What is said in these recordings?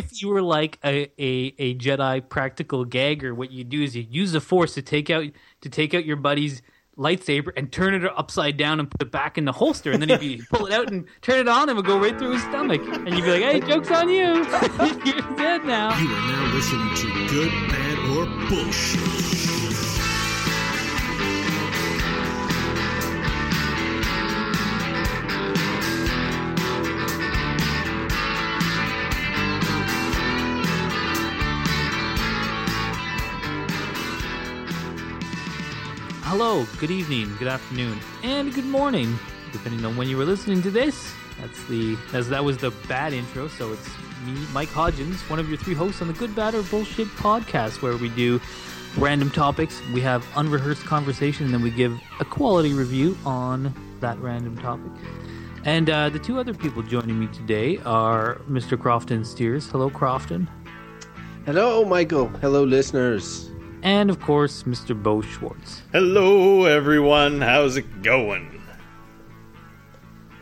if you were like a, a, a Jedi practical gagger, what you do is you use the Force to take out to take out your buddy's lightsaber and turn it upside down and put it back in the holster, and then if you pull it out and turn it on, and it would go right through his stomach, and you'd be like, "Hey, joke's on you! You're dead now." You are now listening to Good, Bad, or Bullshit. Hello, good evening, good afternoon, and good morning, depending on when you were listening to this. That's the as that was the bad intro, so it's me, Mike Hodgins, one of your three hosts on the Good, Bad, or Bullshit podcast, where we do random topics, we have unrehearsed conversation, and then we give a quality review on that random topic. And uh, the two other people joining me today are Mr. Crofton Steers. Hello, Crofton. Hello, Michael. Hello, listeners. And of course, Mr. Beau Schwartz. Hello, everyone. How's it going?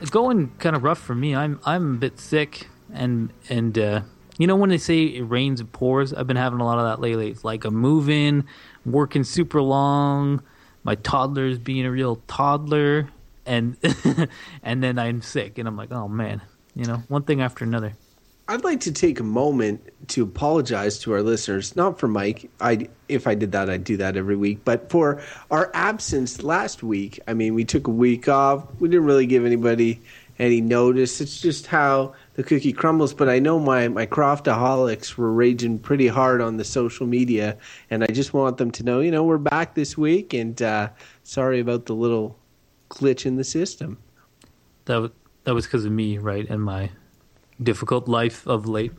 It's going kind of rough for me. I'm I'm a bit sick, and and uh, you know when they say it rains and pours, I've been having a lot of that lately. It's like a move in, working super long, my toddler's being a real toddler, and and then I'm sick, and I'm like, oh man, you know, one thing after another. I'd like to take a moment to apologize to our listeners, not for Mike. I if I did that, I'd do that every week. But for our absence last week, I mean, we took a week off. We didn't really give anybody any notice. It's just how the cookie crumbles. But I know my my Croftaholics were raging pretty hard on the social media, and I just want them to know, you know, we're back this week. And uh, sorry about the little glitch in the system. That that was because of me, right, and my difficult life of late?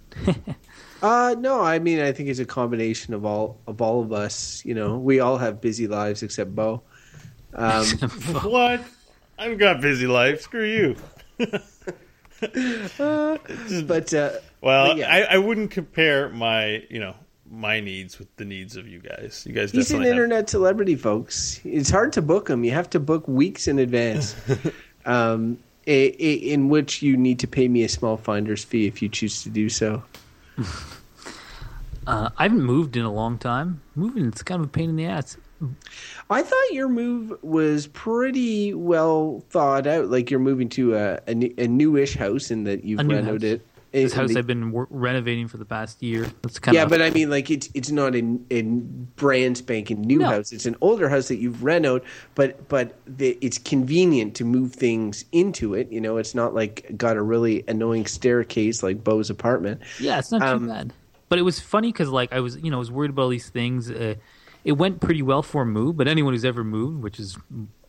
uh no, I mean I think it's a combination of all of all of us. You know, we all have busy lives except Beau. Um, what? I've got busy life. Screw you. uh, but uh, well, but yeah. I, I wouldn't compare my you know my needs with the needs of you guys. You guys, he's an have... internet celebrity, folks. It's hard to book him. You have to book weeks in advance. um, a, a, in which you need to pay me a small finder's fee if you choose to do so. uh, I haven't moved in a long time. Moving it's kind of a pain in the ass. I thought your move was pretty well thought out. Like you're moving to a, a, a newish house and that you've renovated it this house the, I've been w- renovating for the past year. That's kind yeah, of but I mean, like it's it's not a, a brand spanking new no. house. It's an older house that you've renovated, but but the, it's convenient to move things into it. You know, it's not like got a really annoying staircase like Beau's apartment. Yeah, it's not um, too bad. But it was funny because like I was you know I was worried about all these things. Uh, it went pretty well for a move, but anyone who's ever moved, which is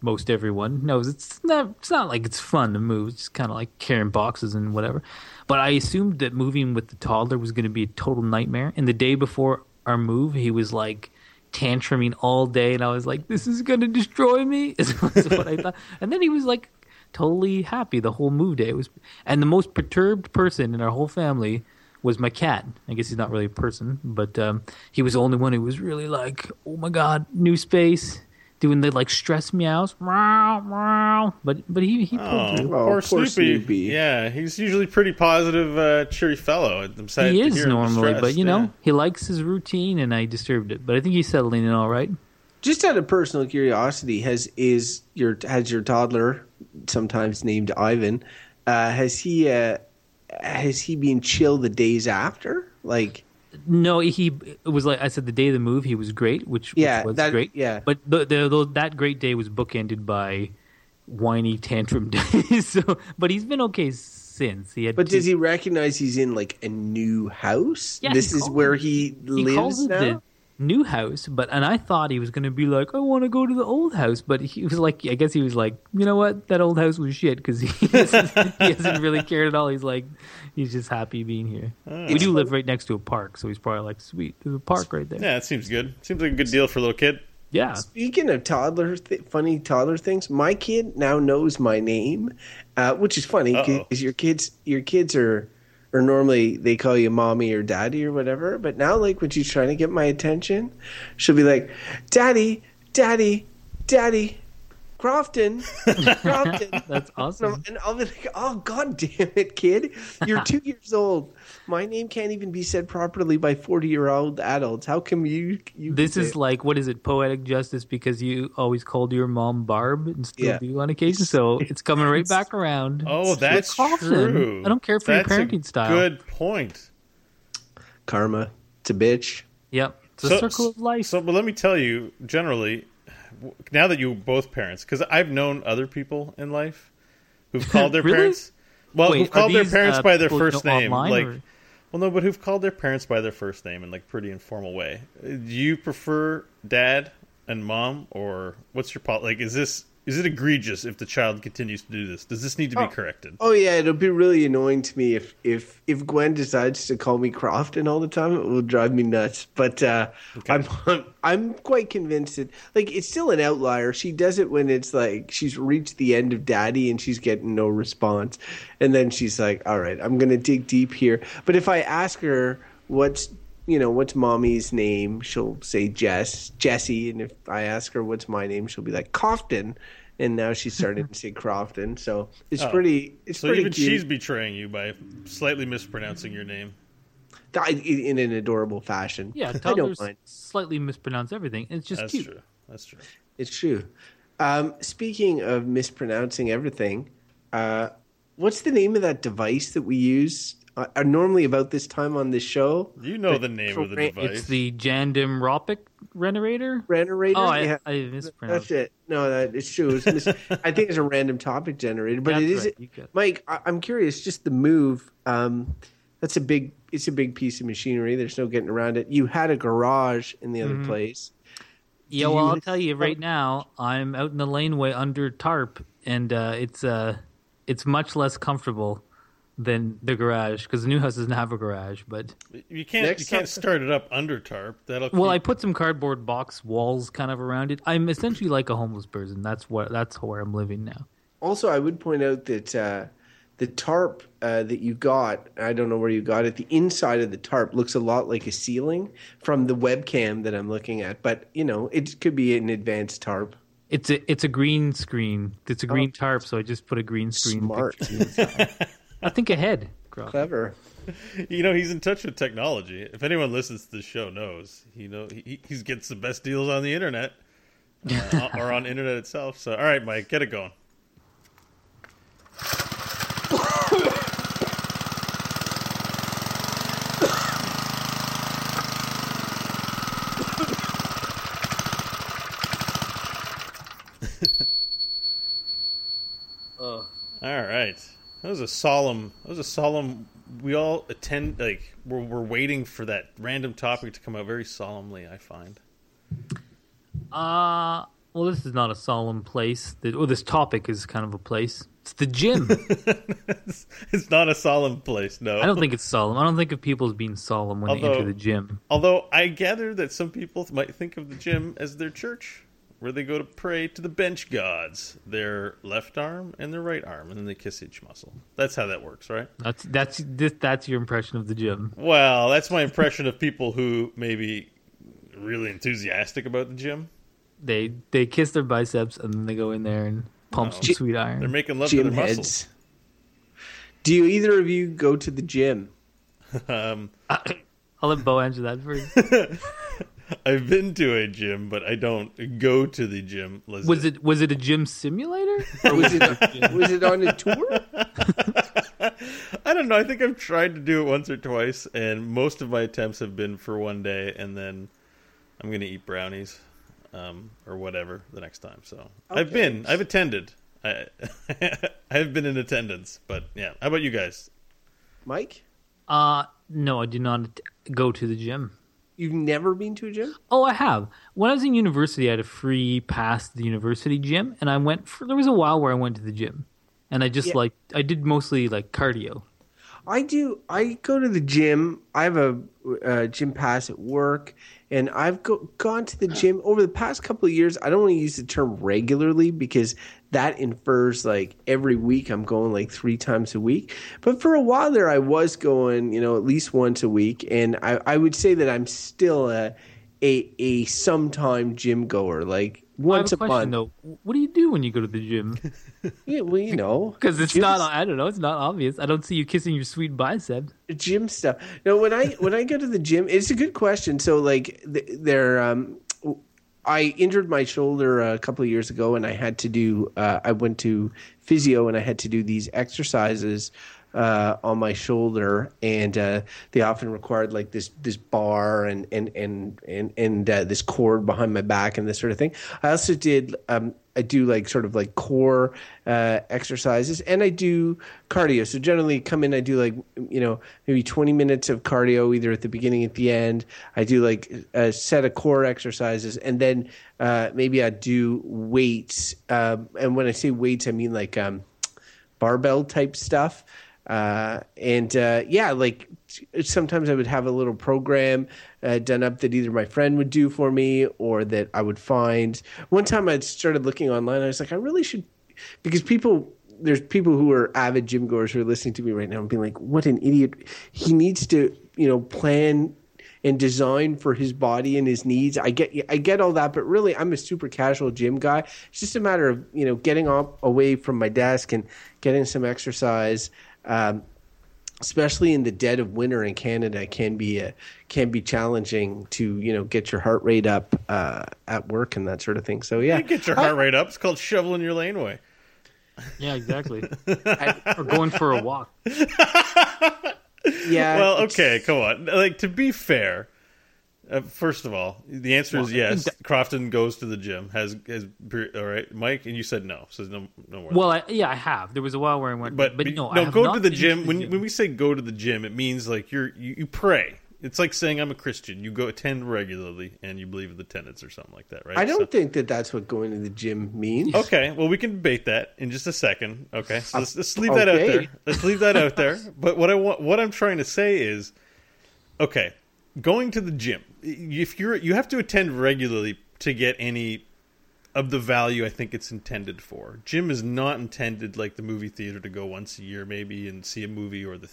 most everyone, knows it's not. It's not like it's fun to move. It's kind of like carrying boxes and whatever. But I assumed that moving with the toddler was going to be a total nightmare. And the day before our move, he was like tantruming all day, and I was like, "This is going to destroy me." Is what I thought. And then he was like totally happy the whole move day. It was, and the most perturbed person in our whole family was my cat. I guess he's not really a person, but um, he was the only one who was really like, "Oh my god, new space." Doing the like stress meows, meow, meow. But but he he pulled oh, through. Poor, poor Snoopy. Snoopy. Yeah, he's usually pretty positive, uh, cheery fellow. I'm sad he is normally, but you know yeah. he likes his routine, and I disturbed it. But I think he's settling in all right. Just out of personal curiosity, has is your has your toddler, sometimes named Ivan, uh, has he uh, has he been chill the days after? Like no, he it was like I said. The day of the move, he was great, which, yeah, which was that, great. Yeah, but the, the, the, that great day was bookended by whiny tantrum days. so, but he's been okay since. He had. But two, does he recognize he's in like a new house? Yeah, this is where he, he lives now new house, but and I thought he was going to be like, I want to go to the old house, but he was like, I guess he was like, you know what, that old house was shit because he, he, hasn't really cared at all. He's like, he's just happy being here. Oh. We do live right next to a park, so he's probably like, sweet, there's a park right there. Yeah, it seems good. Seems like a good deal for a little kid. Yeah. Speaking of toddler, th- funny toddler things, my kid now knows my name, uh, which is funny because your kids, your kids are or normally they call you mommy or daddy or whatever. But now, like when she's trying to get my attention, she'll be like, "Daddy, daddy, daddy." Crofton, Crofton. That's awesome. And I'll be like, oh, god damn it, kid. You're two years old. My name can't even be said properly by 40 year old adults. How come you. you This is say- like what is it? Poetic justice because you always called your mom Barb and still Yeah. do on occasion. So it's coming right back around. Oh, that's true. I don't care for your That's a parenting style. Good point. karma. It's a bitch. Yep, it's a circle of life. So, but let me tell you, generally, now that you both parents, because I've known other people in life who've called their Really? parents. Well, Wait, who've are called their parents uh, by their first name, online, like. or- Well, no, but who've called their parents by their first name in like pretty informal way. Do you prefer dad and mom, or what's your pol- like? Is this is it egregious if the child continues to do this? Does this need to be corrected? Oh yeah, it'll be really annoying to me if if if Gwen decides to call me Crofton all the time. It will drive me nuts. But uh, I'm, I'm I'm quite convinced that like it's still an outlier. She does it when it's like she's reached the end of Daddy and she's getting no response, and then she's like, "All right, I'm gonna dig deep here." But if I ask her what's you know what's mommy's name, she'll say Jess Jessie, and if I ask her what's my name, she'll be like Crofton. And now she's starting to say Crofton, so it's pretty. It's So pretty even cute. she's betraying you by slightly mispronouncing your name. I- in, in an adorable fashion. yeah, I don't mind. slightly mispronounce everything. It's just That's cute. true. That's true. It's true. Um, speaking of mispronouncing everything, uh, what's the name of that device that we use uh, uh, normally about this time on this show? You know the name of the It's device. It's the Jandim Ropic Renovator. Generator. Oh, I, Yeah, I mispronounced. that's it. No, that it's true. It's mis- I think it's a random topic generator, but That's it is. right, it. Mike, I, I'm curious. Just the move. Um, that's a big. It's a big piece of machinery. There's no getting around it. You had a garage in the other Mm-hmm. place. Yeah, well, you- I'll tell you right now, I'm out in the laneway under tarp, and uh, it's uh, it's much less comfortable than the garage because the new house doesn't have a garage. But you can't Next you can't up- start it up under tarp. That'll well, I put some cardboard box walls kind of around it. I'm essentially like a homeless person. That's what that's where I'm living now. Also, I would point out that uh, the tarp uh, that you got, I don't know where you got it, the inside of the tarp looks a lot like a ceiling from the webcam that I'm looking at. But, you know, it could be an advanced tarp. It's a it's a green screen. It's a green tarp, so I just put a green screen. Smart. picture inside. I think ahead. Croc. Clever. you know he's in touch with technology. If anyone listens to the show, knows he know he he gets the best deals on the internet uh, or on internet itself. So all right, Mike, get it going. All right. That was a solemn. That was a solemn. We all attend. Like we're we're waiting for that random topic to come out very solemnly. I find. Uh well, this is not a solemn place. Well, this topic is kind of a place. It's the gym. it's, it's not a solemn place. No. I don't think it's solemn. I don't think of people as being solemn when they Although- enter the gym. Although I gather that some people might think of the gym as their church, where they go to pray to the bench gods, their left arm and their right arm, and then they kiss each muscle. That's how that works, right? That's that's this, that's your impression of the gym. Well, that's my impression of people who maybe really enthusiastic about the gym. They they kiss their biceps and then they go in there and pump some G- sweet iron. They're making love to their heads. muscles. Do you either of you go to the gym? Um, I'll let Beau answer that first. I've been to a gym, but I don't go to the gym. Liz. Was it was it a gym simulator? Or Was it, was it on a tour? I don't know. I think I've tried to do it once or twice, and most of my attempts have been for one day, and then I'm going to eat brownies um, or whatever the next time. So I've been, I've attended. I I've been in attendance, but yeah. How about you guys? Mike? uh no, I do not go to the gym. You've never been to a gym? Oh, I have. When I was in university, I had a free pass to the university gym, and I went for. There was a while where I went to the gym, and I just Yeah. like I did mostly like cardio. I do. I go to the gym. I have a, uh gym pass at work, and I've go, gone to the gym over the past couple of years. I don't want to use the term regularly because that infers like every week I'm going like three times a week. But for a while there, I was going, you know, at least once a week, and I, I would say that I'm still a a a sometime gym goer. Like once I a have a question month. though. What do you do when you go to the gym? Yeah, well, you know, Because it's not. I don't know. It's not obvious. I don't see you kissing your sweet bicep. gym stuff. No, when I when I go to the gym, it's a good question. So like th- there, um, I injured my shoulder a couple of years ago, and I had to do. Uh, I went to physio, and I had to do these exercises uh, on my shoulder, and uh, they often required like this this bar and and and and and uh, this cord behind my back and this sort of thing. I also did. Um, I do like sort of like core uh, exercises, and I do cardio. So generally, come in, I do like you know maybe twenty minutes of cardio, either at the beginning, at the end. I do like a set of core exercises, and then uh, maybe I do weights. Um, and when I say weights, I mean like um, barbell type stuff. Uh, and uh, yeah, like sometimes I would have a little program uh, done up that either my friend would do for me or that I would find. One time I started looking online. I was like, I really should, because people. There's people who are avid gym goers who are listening to me right now and being like, "What an idiot! He needs to, you know, plan and design for his body and his needs. I get I get all that, but really I'm a super casual gym guy. It's just a matter of, you know, getting up away from my desk and getting some exercise. Um, especially in the dead of winter in Canada can be a, can be challenging to, you know, get your heart rate up uh, at work and that sort of thing. So yeah. You get your heart rate up. It's called shoveling your laneway. Yeah, exactly. or going for a walk. Yeah. Well, okay, come on. Like to be fair, uh, first of all, the answer is yes. that- Crofton goes to the gym. Has has all right, Mike, and you said no. So no, no more. Well, I, yeah, I have. There was a while where I went, but but, but no, I have go not to the been gym. When when we say go to the gym, it means like you're you, you pray. It's like saying I'm a Christian. You go attend regularly and you believe in the tenets or something like that, right? I don't So- think that that's what going to the gym means. Okay, well, we can debate that in just a second. Okay, so let's, let's leave that out there. Let's leave that out there. But what I want, what I'm trying to say is, okay, going to the gym. If you're, you have to attend regularly to get any of the value I think it's intended for. Gym is not intended like the movie theater to go once a year, maybe, and see a movie or the,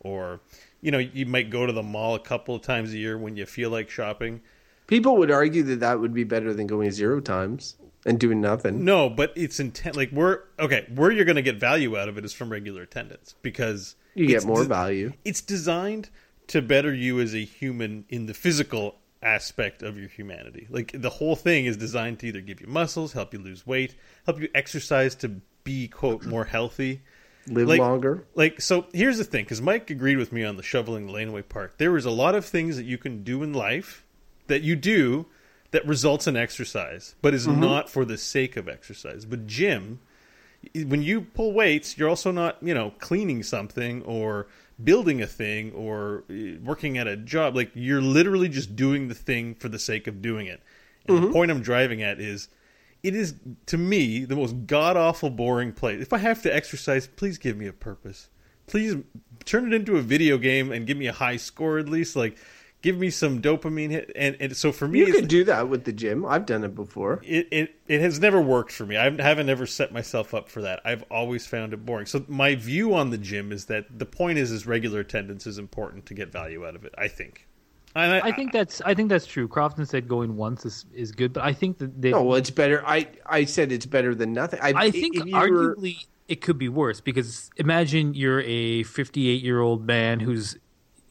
or you know, you might go to the mall a couple of times a year when you feel like shopping. People would argue that that would be better than going zero times and doing nothing. No, but it's intent. Like we're okay. Where you're going to get value out of it is from regular attendance because You get more de- value. It's designed to better you as a human in the physical aspect of your humanity. Like the whole thing is designed to either give you muscles, help you lose weight, help you exercise to be quote more healthy. Live Like- longer. Like so, here's the thing, because Mike agreed with me on the shoveling the laneway part. There is a lot of things that you can do in life that you do that results in exercise, but is mm-hmm. not for the sake of exercise. But gym, when you pull weights, you're also not, you know, cleaning something or building a thing or uh, working at a job. Like you're literally just doing the thing for the sake of doing it. And the point I'm driving at is it is to me the most god awful boring place. If I have to exercise, please give me a purpose. Please turn it into a video game and give me a high score at least. Like give me some dopamine hit. And, and so for me, You can do that with the gym. I've done it before. it, it it has never worked for me. I haven't ever set myself up for that. I've always found it boring. So my view on the gym is that the point is, is regular attendance is important to get value out of it. I think. And I think that's I think that's true. Crofton said going once is, is good, but I think that they, No, well, it's better. I I said it's better than nothing. I, I think if were- arguably it could be worse because imagine you're a 58 year old man who's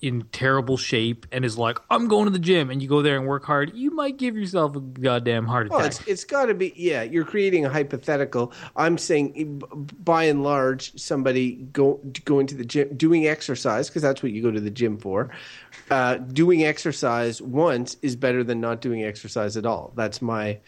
in terrible shape and is like, I'm going to the gym, and you go there and work hard. You might give yourself a goddamn heart attack. Well, it's it's got to be yeah. You're creating a hypothetical. I'm saying, by and large, somebody go going to the gym, doing exercise because that's what you go to the gym for. Uh, doing exercise once is better than not doing exercise at all. That's my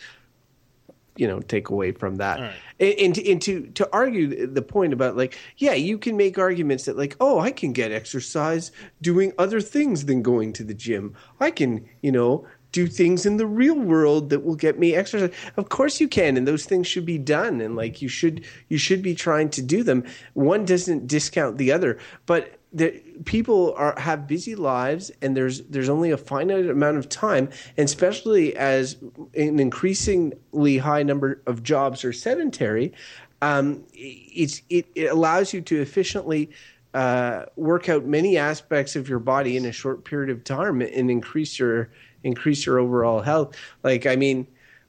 you know take away from that. Right. and, and, to, and to to argue the point about like yeah you can make arguments that like oh i can get exercise doing other things than going to the gym. I can you know do things in the real world that will get me exercise. Of course you can and those things should be done and like you should you should be trying to do them. One doesn't discount the other. But the, people are have busy lives and there's there's only a finite amount of time and especially as an increasingly high number of jobs are sedentary um, it's it, it allows you to efficiently uh, work out many aspects of your body in a short period of time and increase your increase your overall health like i mean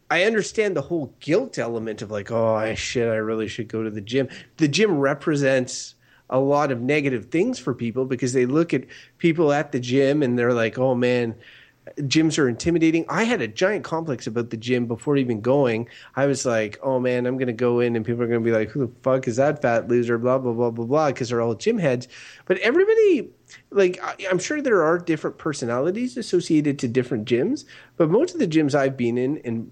I understand the whole guilt element of like, oh, I shit, I really should go to the gym. The gym represents a lot of negative things for people because they look at people at the gym and they're like, oh man, gyms are intimidating. I had a giant complex about the gym before even going. I was like, oh man, I'm going to go in and people are going to be like, who the fuck is that fat loser? Blah, blah, blah, blah, blah, because they're all gym heads. But everybody, like, I, I'm sure there are different personalities associated to different gyms, but most of the gyms I've been in, and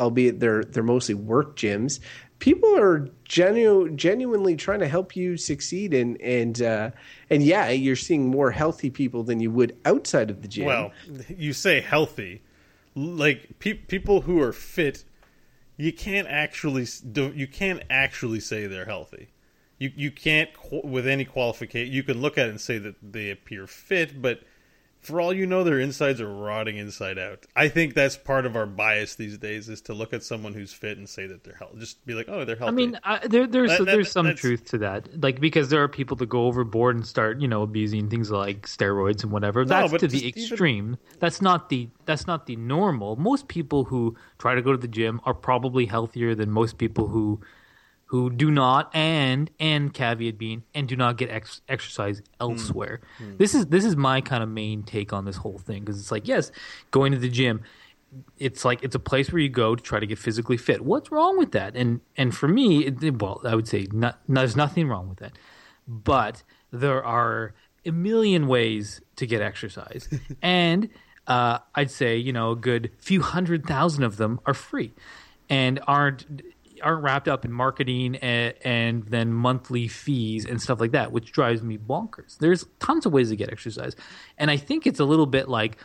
albeit they're they're mostly work gyms, people are genu- genuinely trying to help you succeed and and uh, and yeah, you're seeing more healthy people than you would outside of the gym. Well, you say healthy, like pe- people who are fit, you can't actually you can't actually say they're healthy. You you can't with any qualification. You can look at it and say that they appear fit, but for all you know, their insides are rotting inside out. I think that's part of our bias these days is to look at someone who's fit and say that they're healthy. Just be like, oh, they're healthy. I mean, I, there, there's That- that- there's some that's- truth to that, like because there are people that go overboard and start, you know, abusing things like steroids and whatever. That's to the just even- extreme. That's not the that's not the normal. Most people who try to go to the gym are probably healthier than most people who who do not and and caveat being and do not get ex- exercise elsewhere. This is this is my kind of main take on this whole thing because it's like yes, going to the gym it's like it's a place where you go to try to get physically fit. What's wrong with that? And and for me, it, well, I would say not, there's nothing wrong with that, but there are a million ways to get exercise, and uh, I'd say you know a good few hundred thousand of them are free, and aren't aren't wrapped up in marketing and, and then monthly fees and stuff like that, which drives me bonkers. There's tons of ways to get exercise, and I think it's a little bit like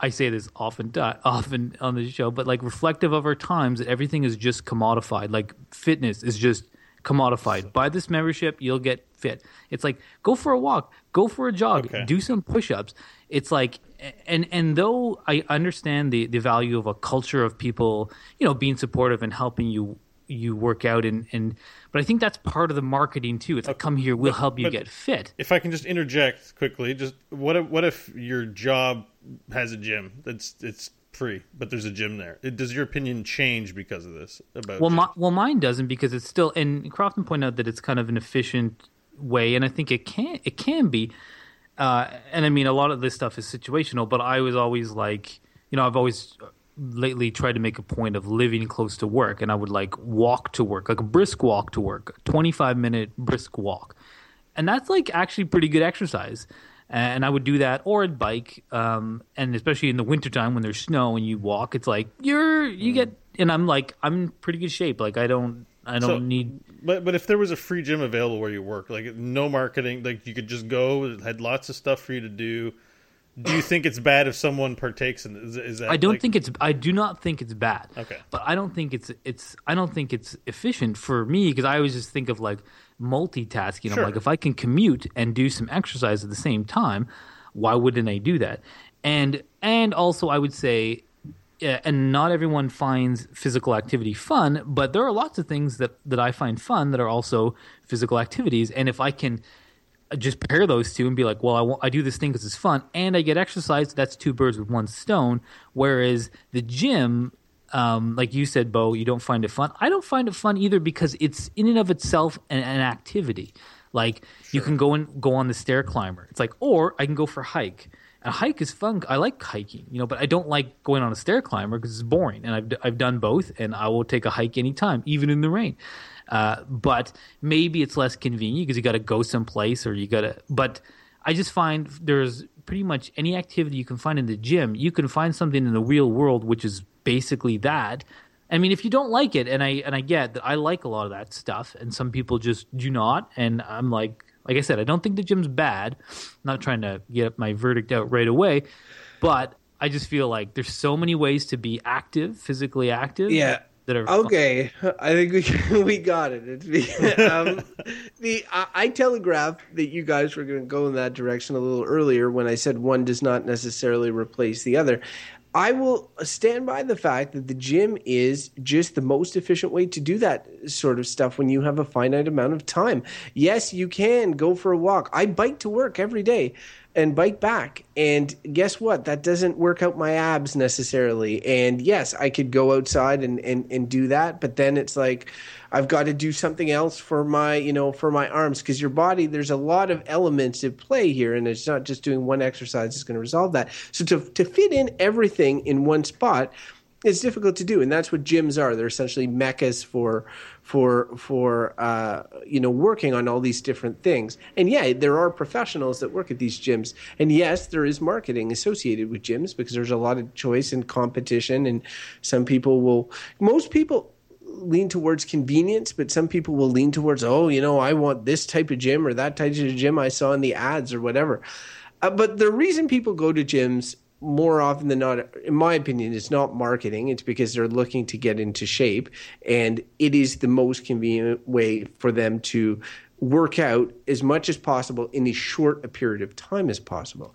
I say this often, often on the show, but like reflective of our times that everything is just commodified. Like fitness is just commodified. Buy this membership, you'll get fit. It's like go for a walk, go for a jog, Okay. do some push-ups. It's like, and and though I understand the the value of a culture of people, you know, being supportive and helping you you work out and and but I think that's part of the marketing too. It's like come here, we'll help you get fit. if I can just interject quickly, just what if, what if your job has a gym that's it's free, but there's a gym there? It, does your opinion change because of this? About Well, my, well, mine doesn't because it's still. And Crofton pointed out that it's kind of an efficient way, and I think it can it can be. Uh, and I mean, a lot of this stuff is situational, but I was always like, you know, I've always lately tried to make a point of living close to work, and I would like walk to work, like a brisk walk to work, twenty five minute brisk walk, and that's like actually pretty good exercise. And I would do that, or I'd bike, um, and especially in the wintertime when there's snow and you walk, it's like you're you get, and I'm like I'm in pretty good shape. Like I don't I don't So- need But but if there was a free gym available where you work, like no marketing, like you could just go, it had lots of stuff for you to do. Do you think it's bad if someone partakes in? Is, is that I don't like- think it's. I do not think it's bad. Okay. But I don't think it's. It's. I don't think it's efficient for me because I always just think of like multitasking. Sure. I'm like, if I can commute and do some exercise at the same time, why wouldn't I do that? And and also, I would say, yeah, and not everyone finds physical activity fun, but there are lots of things that that I find fun that are also physical activities. And if I can just pair those two and be like, well, I, I do this thing because it's fun and I get exercise. That's two birds with one stone. Whereas the gym, um, like you said, Beau, you don't find it fun. I don't find it fun either because it's in and of itself an, an activity. Like you can go and go on the stair climber. It's like, or I can go for a hike. A hike is fun. I like hiking, you know, but I don't like going on a stair climber because it's boring. And I've I've done both, and I will take a hike anytime, even in the rain. Uh, but maybe it's less convenient because you got to go someplace or you got to. But I just find there's pretty much any activity you can find in the gym. You can find something in the real world which is basically that. I mean, if you don't like it, and I and I get that I like a lot of that stuff, and some people just do not, and I'm like, like I said, I don't think the gym's bad. I'm not trying to get my verdict out right away, but I just feel like there's so many ways to be active, physically active. Yeah. That are fun. Okay, I think we we got it. It's the, um, the I, I telegraphed that you guys were going to go in that direction a little earlier when I said one does not necessarily replace the other. I will stand by the fact that the gym is just the most efficient way to do that sort of stuff when you have a finite amount of time. Yes, you can go for a walk. I bike to work every day. And bike back. And guess what? That doesn't work out my abs necessarily. And yes, I could go outside and, and, and do that, but then it's like I've got to do something else for my, you know, for my arms because your body, there's a lot of elements at play here, and it's not just doing one exercise is going to resolve that. So to to fit in everything in one spot it's difficult to do and that's what gyms are. They're essentially meccas for for for uh, you know working on all these different things. And yeah there are professionals that work at these gyms. And yes there is marketing associated with gyms because there's a lot of choice and competition and some people will most people lean towards convenience, but some people will lean towards, oh, you know, I want this type of gym or that type of gym I saw in the ads or whatever. Uh, but the reason people go to gyms more often than not, in my opinion, it's not marketing. It's because they're looking to get into shape, and it is the most convenient way for them to work out as much as possible in as short a period of time as possible.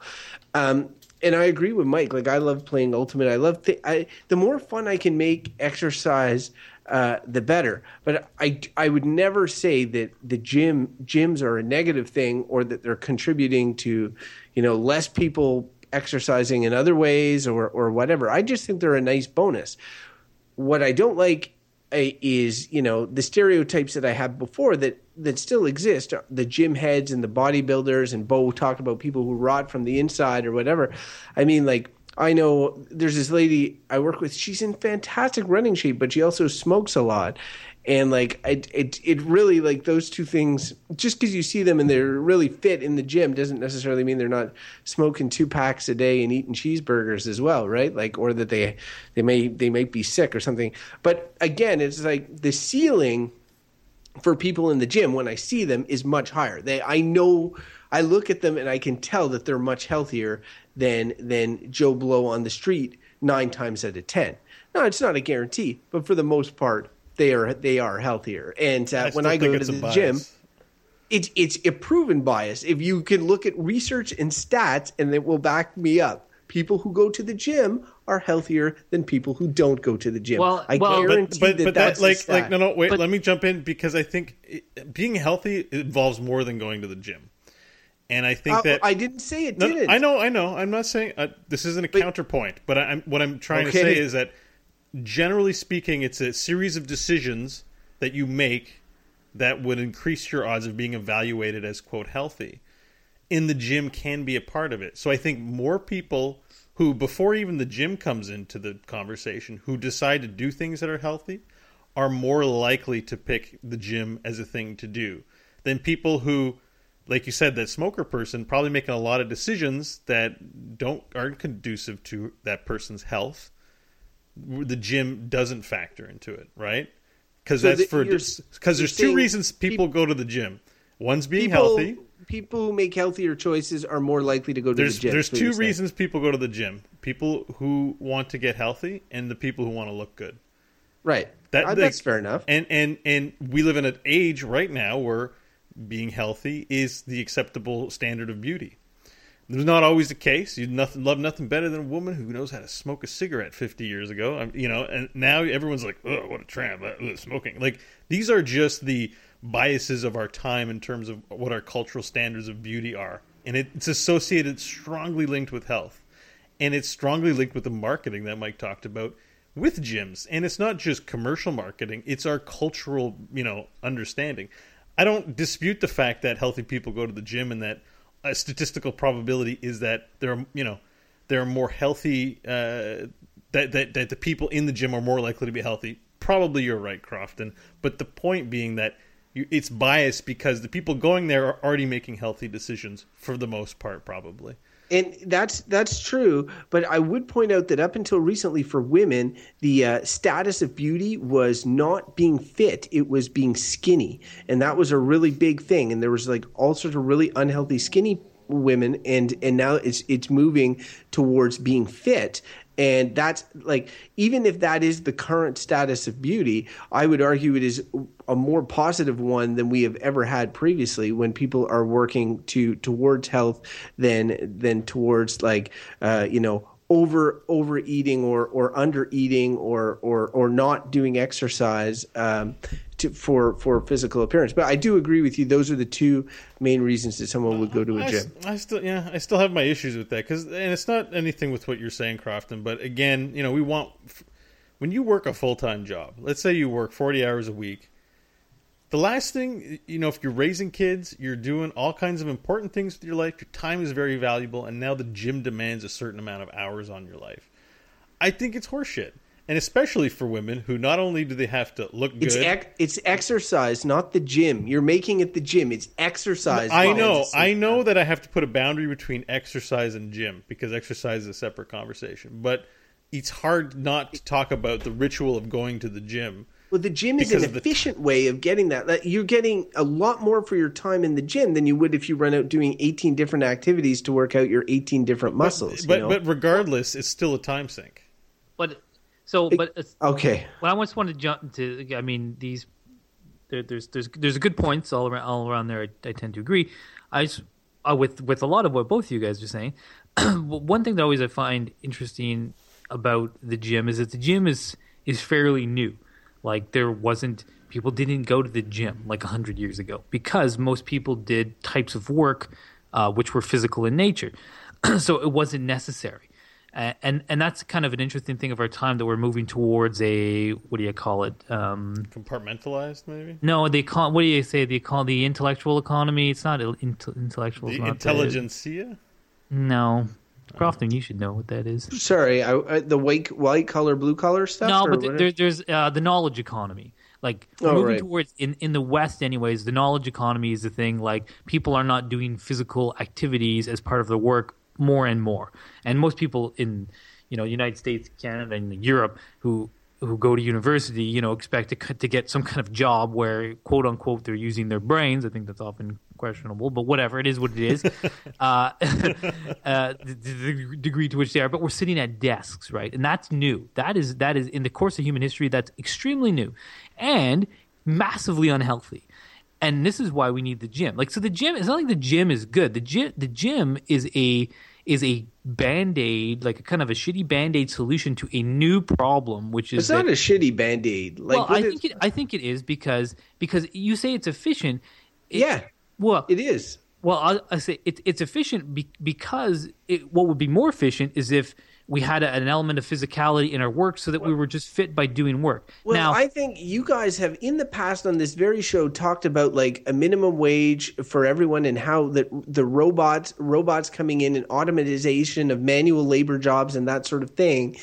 Um, and I agree with Mike. Like I love playing Ultimate. I love th- I, the more fun I can make exercise, uh, the better. But I I would never say that the gym gyms are a negative thing or that they're contributing to, you know, less people exercising in other ways or or whatever. I just think they're a nice bonus. What I don't like uh, is you know the stereotypes that I had before that that still exist the gym heads and the bodybuilders and Beau talked about people who rot from the inside or whatever. I mean like I know there's this lady I work with. She's in fantastic running shape, but she also smokes a lot. And like it, it, it really like those two things. Just because you see them and they're really fit in the gym doesn't necessarily mean they're not smoking two packs a day and eating cheeseburgers as well, right? Like, or that they they may they might be sick or something. But again, it's like the ceiling for people in the gym when I see them is much higher. They I know I look at them and I can tell that they're much healthier than than Joe Blow on the street nine times out of ten. Now it's not a guarantee, but for the most part, they are they are healthier. And uh, I when I go to it's a the gym, it's it's a proven bias. If you can look at research and stats, and it will back me up. People who go to the gym are healthier than people who don't go to the gym. Well- I well- guarantee but that but that's that, a like stat. like no no wait But- let me jump in because I think it, being healthy involves more than going to the gym, and I think Uh, that I didn't say it No, didn't. I know, I know. I'm not saying uh, this isn't a counterpoint, but I, am what I'm trying to say is that generally speaking, it's a series of decisions that you make that would increase your odds of being evaluated as quote healthy. In the gym can be a part of it. So I think more people who before even the gym comes into the conversation who decide to do things that are healthy are more likely to pick the gym as a thing to do than people who like you said that smoker person probably making a lot of decisions that don't aren't conducive to that person's health the gym doesn't factor into it right because So that's the- for because there's two reasons people peop- go to the gym one's being people, healthy People who make healthier choices are more likely to go to there's the gym. there's two reasons people go to the gym people who want to get healthy and the people who want to look good Right. That- Uh, like- that's fair enough. and and and we live in an age right now where being healthy is the acceptable standard of beauty. There's not always the case. You nothing love nothing better than a woman who knows how to smoke a cigarette 50 years ago. I'm, you know, and now everyone's like, "Oh, what a tramp! smoking." Like these are just the biases of our time in terms of what our cultural standards of beauty are, and it, it's associated strongly linked with health, and it's strongly linked with the marketing that Mike talked about with gyms. And it's not just commercial marketing; it's our cultural, you know, understanding. I don't dispute the fact that healthy people go to the gym and that a statistical probability is that there are you know there are more healthy uh, that, that that the people in the gym are more likely to be healthy. Probably you're right, Crofton. But the point being that you, it's biased because the people going there are already making healthy decisions for the most part, probably. And that's that's true. But I would point out that up until recently, for women, the uh, status of beauty was not being fit; it was being skinny, and that was a really big thing. And there was like all sorts of really unhealthy skinny women, and and now it's it's moving towards being fit. And that's like, even if that is the current status of beauty, I would argue it is a more positive one than we have ever had previously when people are working to towards health than than towards like uh, you know over overeating or or under eating or or or not doing exercise. Um, to, for for physical appearance. But I do agree with you; those are the two main reasons that someone would go to a I, gym. I still, yeah, I still have my issues with that because, and it's not anything with what you're saying, Crofton. But again, you know, we want when you work a full time job. Let's say you work 40 hours a week. The last thing, you know, if you're raising kids, you're doing all kinds of important things with your life. Your time is very valuable, and now the gym demands a certain amount of hours on your life. I think it's horseshit, and especially for women who not only do they have to look good. It's ec- it's exercise, not the gym. You're making it the gym. It's exercise. I know, I know time. that I have to put a boundary between exercise and gym because exercise is a separate conversation. But it's hard not to talk about the ritual of going to the gym. Well, the gym is an of the- efficient way of getting that. That You're getting a lot more for your time in the gym than you would if you run out doing 18 different activities to work out your 18 different muscles. but you know? but regardless, it's still a time sink. But so, but okay, well, I just want to jump to. I mean, these there, there's there's there's a good points all around all around there. I, I tend to agree. I just, uh, with with a lot of what both of you guys are saying. one thing that always I find interesting about the gym is that the gym is is fairly new. Like there wasn't people didn't go to the gym like hundred years ago because most people did types of work uh, which were physical in nature, so it wasn't necessary. Uh, and and that's kind of an interesting thing of our time that we're moving towards a what do you call it? Um, Compartmentalized, maybe no, they call what do you say? They call the intellectual economy. It's not il- inte- intellectual. the not intelligentsia. no, Crofton, you should know what that is. sorry. I, I, the white white collar, blue collar stuff. No, but th- there, there's uh, the knowledge economy. Like Oh, moving right. towards in in the West, anyways. The knowledge economy is the thing. Like people are not doing physical activities as part of their work more and more, and most people in you know United States, Canada, and Europe who who go to university, you know, expect to to get some kind of job where quote unquote they're using their brains. I think that's often questionable, but whatever it is, what it is. uh, uh, the, the degree to which they are, but we're sitting at desks, right? And that's new. That is that is in the course of human history. That's extremely new, and massively unhealthy. And this is why we need the gym. Like, so the gym. It's not like the gym is good. The gym. The gym is a is a band aid, like a kind of a shitty band aid solution to a new problem, which is it's not that- a shitty band aid. Like, well, I is- think it, I think it is because because you say it's efficient. It- yeah, Well, it is. well, I, I say it, it's efficient be, because it, what would be more efficient is if we had a, an element of physicality in our work, so that we were just fit by doing work. Well, now, I think you guys have in the past on this very show talked about like a minimum wage for everyone and how that the robots robots coming in and automatization of manual labor jobs and that sort of thing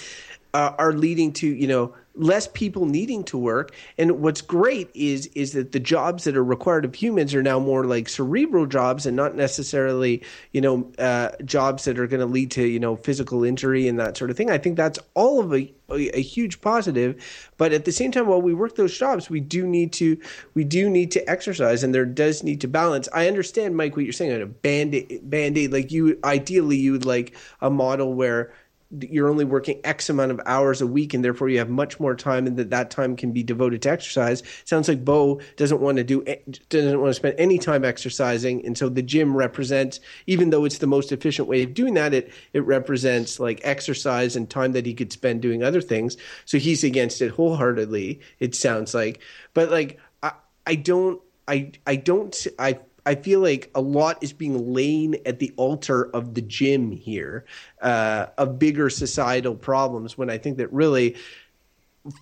uh, are leading to you know less people needing to work. And what's great is is that the jobs that are required of humans are now more like cerebral jobs and not necessarily you know uh, jobs that are going to lead to you know physical injury and that sort of thing. I think that's all of a, a, a huge positive. But at the same time, while we work those jobs, we do need to we do need to exercise, and there does need to balance. I understand, Mike, what you're saying. On a band band aid, like you ideally you would like a model where you're only working X amount of hours a week, and therefore you have much more time, and that that time can be devoted to exercise. Sounds like Beau doesn't want to do doesn't want to spend any time exercising, and so the gym represents, even though it's the most efficient way of doing that, it it represents like exercise and time that he could spend doing other things. So he's against it wholeheartedly. It sounds like, but like I I don't I I don't I I feel like a lot is being laid at the altar of the gym here, uh, of bigger societal problems. When I think that really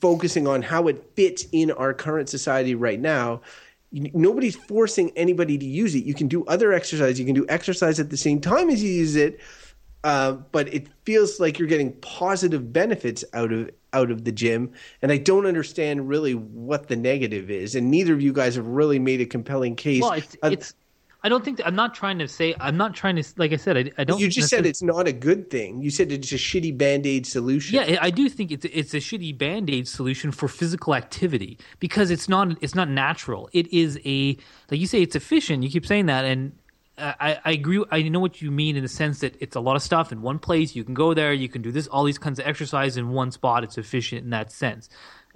focusing on how it fits in our current society right now, nobody's forcing anybody to use it. You can do other exercise. You can do exercise at the same time as you use it, uh, but it feels like you're getting positive benefits out of out of the gym, and I don't understand really what the negative is. And neither of you guys have really made a compelling case. well, it's, Uh, it's. I don't think I'm not trying to say. I'm not trying to. Like I said, I, I don't. you just said it's not a good thing. You said it's a shitty band aid solution. Yeah, I do think it's it's a shitty band aid solution for physical activity because it's not it's not natural. It is a like you say it's efficient. You keep saying that, and I I agree. I know what you mean in the sense that it's a lot of stuff in one place. You can go there. You can do this all these kinds of exercise in one spot. It's efficient in that sense.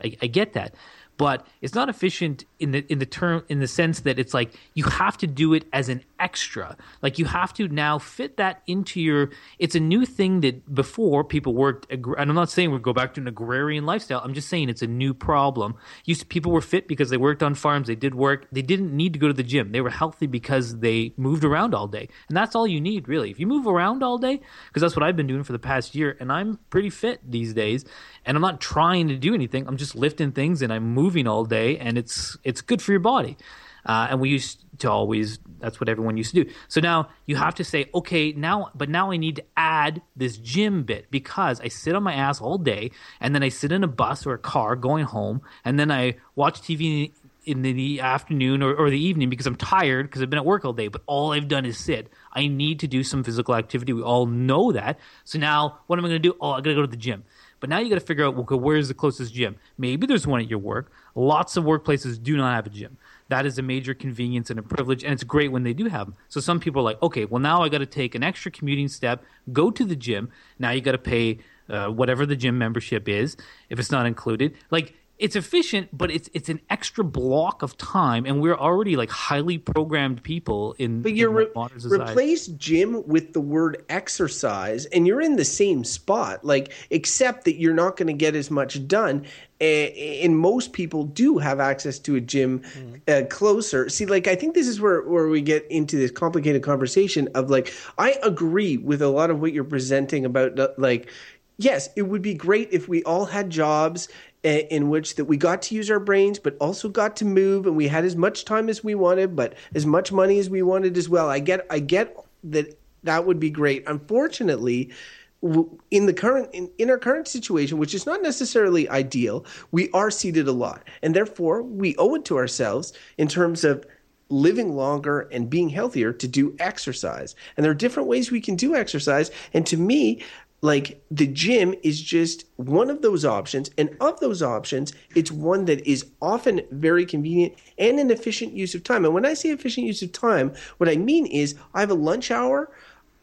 I, I get that, but it's not efficient in the in the term in the sense that it's like you have to do it as an extra. Like you have to now fit that into your. It's a new thing that before people worked, and I'm not saying we go back to an agrarian lifestyle. I'm just saying it's a new problem. Used people were fit because they worked on farms, they did work, they didn't need to go to the gym. They were healthy because they moved around all day, and that's all you need really. If you move around all day, because that's what I've been doing for the past year, and I'm pretty fit these days, and I'm not trying to do anything. I'm just lifting things and I'm moving all day, and it's it's good for your body. Uh, and we used to always that's what everyone used to do. So now you have to say okay now but now i need to add this gym bit because i sit on my ass all day and then i sit in a bus or a car going home and then i watch tv in the afternoon or, or the evening because i'm tired because i've been at work all day but all i've done is sit. I need to do some physical activity. We all know that. So now what am i going to do? Oh i gotta go to the gym but now you got to figure out, okay, where's the closest gym? Maybe there's one at your work. Lots of workplaces do not have a gym. That is a major convenience and a privilege, and it's great when they do have them. So some people are like, okay, well now I got to take an extra commuting step, go to the gym. Now you got to pay uh, whatever the gym membership is if it's not included. Like it's efficient, but it's it's an extra block of time, and we're already like highly programmed people in. But you're in re- modern society. replace gym with the word exercise, and you're in the same spot. Like, except that you're not going to get as much done. And most people do have access to a gym uh, closer. See, like, I think this is where where we get into this complicated conversation of like, I agree with a lot of what you're presenting about, like. Yes, it would be great if we all had jobs in which that we got to use our brains but also got to move and we had as much time as we wanted but as much money as we wanted as well. I get i get that that would be great. Unfortunately in the current in, in our current situation which is not necessarily ideal we are seated a lot and therefore we owe it to ourselves in terms of living longer and being healthier to do exercise. And there are different ways we can do exercise and to me like the gym is just one of those options and of those options it's one that is often very convenient and an efficient use of time. And when i say efficient use of time what i mean is i have a lunch hour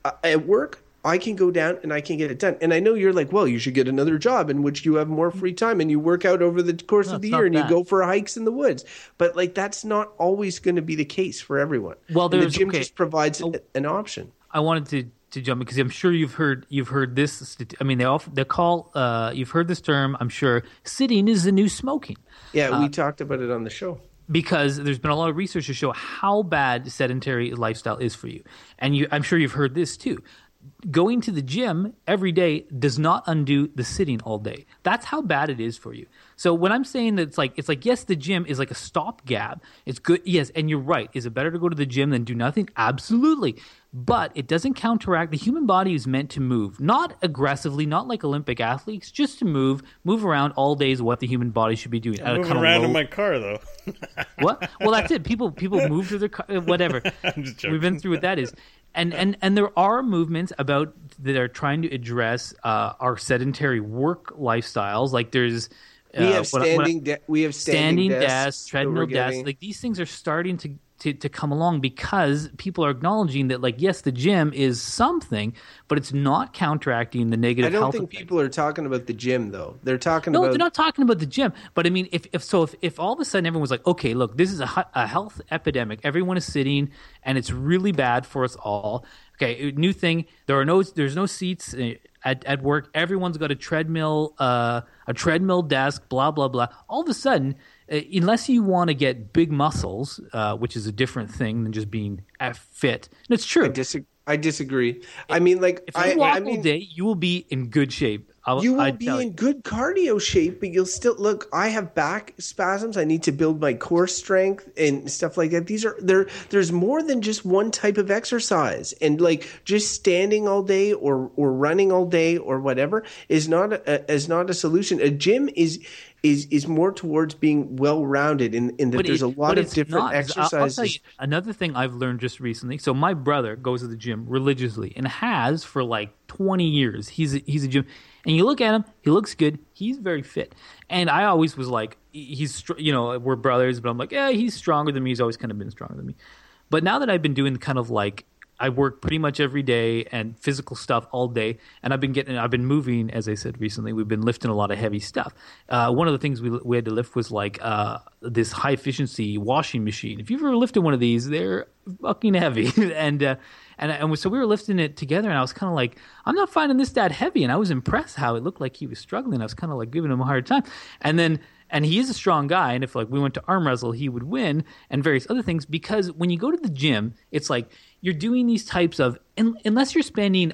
uh, at work i can go down and i can get it done. And i know you're like well you should get another job in which you have more free time and you work out over the course No, of the year and you go for hikes in the woods. But like that's not always going to be the case for everyone. Well, the gym okay. just provides Oh. an option. I wanted to to jump in, because I'm sure you've heard you've heard this. I mean, they all they call uh, you've heard this term. I'm sure sitting is the new smoking yeah Uh, we talked about it on the show because there's been a lot of research to show how bad sedentary lifestyle is for you, and you, I'm sure you've heard this too. Going to the gym every day does not undo the sitting all day. That's how bad it is for you. So when I'm saying that it's like it's like yes, the gym is like a stopgap. It's good, yes, and you're right. Is it better to go to the gym than do nothing? Absolutely. But it doesn't counteract the human body is meant to move, not aggressively, not like Olympic athletes, just to move, move around all day is what the human body should be doing. at a Moving kind of around low- in my car though. what? Well, that's it. People people move to their car, uh, whatever. I'm just joking. We've been through what that is, and and and there are movements about that are trying to address uh, our sedentary work lifestyles. Like there's we uh, have what I- what I- standing de- we have standing, standing desks, desks, treadmill desks. Like these things are starting to, to to come along because people are acknowledging that, like, yes, the gym is something, but it's not counteracting the negative I don't health think people are talking about the gym though. They're talking about No, about they're not talking about the gym. But I mean, if, if so, if, if all of a sudden everyone was like, okay, look, this is a, a health epidemic. Everyone is sitting, and it's really bad for us all. Okay, new thing. There are no there's no seats uh, at, at work. Everyone's got a treadmill, uh, a treadmill desk. Blah blah blah. All of a sudden, uh, unless you want to get big muscles, uh, which is a different thing than just being uh, fit. And it's true. I, dis- I disagree. I mean, like if you I, walk I mean, all day, you will be in good shape. I'll, you will I'd be in good cardio shape, but you'll still look. I have back spasms. I need to build my core strength and stuff like that. These are there. There's more than just one type of exercise, and like just standing all day or or running all day or whatever is not a, is not a solution. A gym is. Is, is more towards being well rounded in, in that But there's it- a lot of different not. I'll- exercises. I'll tell you another thing I've learned just recently. So my brother goes to the gym religiously and has for like 20 years. He's a, he's a gym, and you look at him, he looks good. He's very fit, and I always was like, he's you know we're brothers, but I'm like, yeah, he's stronger than me. He's always kind of been stronger than me. But now that I've been doing kind of like I work pretty much every day and physical stuff all day, and I've been getting, I've been moving, as I said recently. We've been lifting a lot of heavy stuff. Uh, one of the things we we had to lift was like uh, this high efficiency washing machine. If you've ever lifted one of these, they're fucking heavy, and uh, and and so we were lifting it together, and I was kind of like, I'm not finding this that heavy, and I was impressed how it looked like he was struggling. I was kind of like giving him a hard time, and then and he is a strong guy and if like we went to arm wrestle he would win and various other things because when you go to the gym it's like you're doing these types of unless you're spending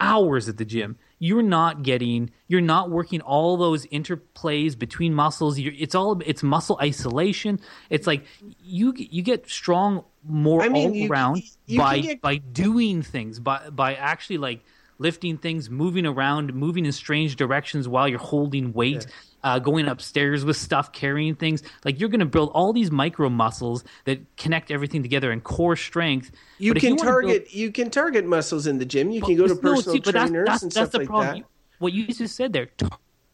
hours at the gym you're not getting you're not working all those interplays between muscles. You're, it's all it's muscle isolation. It's like you you get strong more I mean, all you- around you by get- by doing things by by actually like lifting things moving around moving in strange directions while you're holding weight uh, going upstairs with stuff carrying things like you're going to build all these micro muscles that connect everything together and core strength You But can wanna build- target you can target muscles in the gym. You can go to no, personal see, but that's- trainers that's, and that's stuff the like problem. that. What you just said there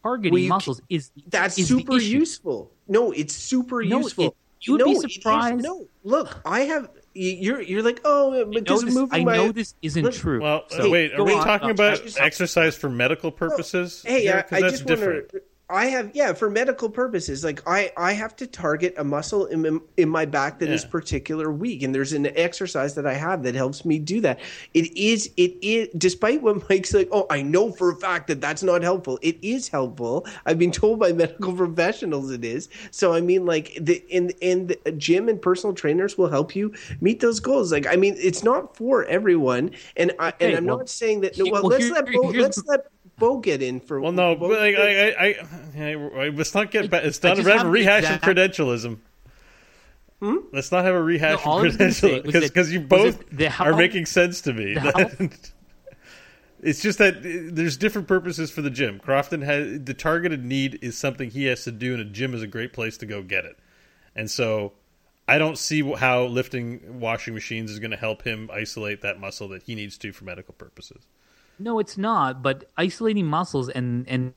targeting Well, you muscles is That's is the super issue. useful. No, it's super No, useful. it- you would no, be it is- surprised. no, look, I have. you- You're you're like oh I know because of this, moving I my. know this isn't Look, true. Well, So wait, are we on. talking No, about just- exercise for medical purposes? Hey, here? I, 'Cause I that's just want different. to. I have yeah for medical purposes. Like I I have to target a muscle in in my back that is Yeah. particular weak, and there's an exercise that I have that helps me do that. It is it is despite what Mike's like. Oh, I know for a fact that that's not helpful. It is helpful. I've been told by medical professionals it is. So I mean, like the in in the gym and personal trainers will help you meet those goals. Like I mean, it's not for everyone, and I and I'm well, not saying that. No, well, well, let's here- let here- Beau, here's let's let Beau get in for. Well, no, Beau- but like, I, I, I, I, let's not get back. It's I not just a have a have rehash of credentialism. Let's not have a rehash No, of was gonna say credentialism was because you both that are making sense to me. it's just that uh, there's different purposes for the gym. Crofton has the targeted need is something he has to do, and a gym is a great place to go get it. And so, I don't see how lifting washing machines is going to help him isolate that muscle that he needs to for medical purposes. No, it's not. But isolating muscles and and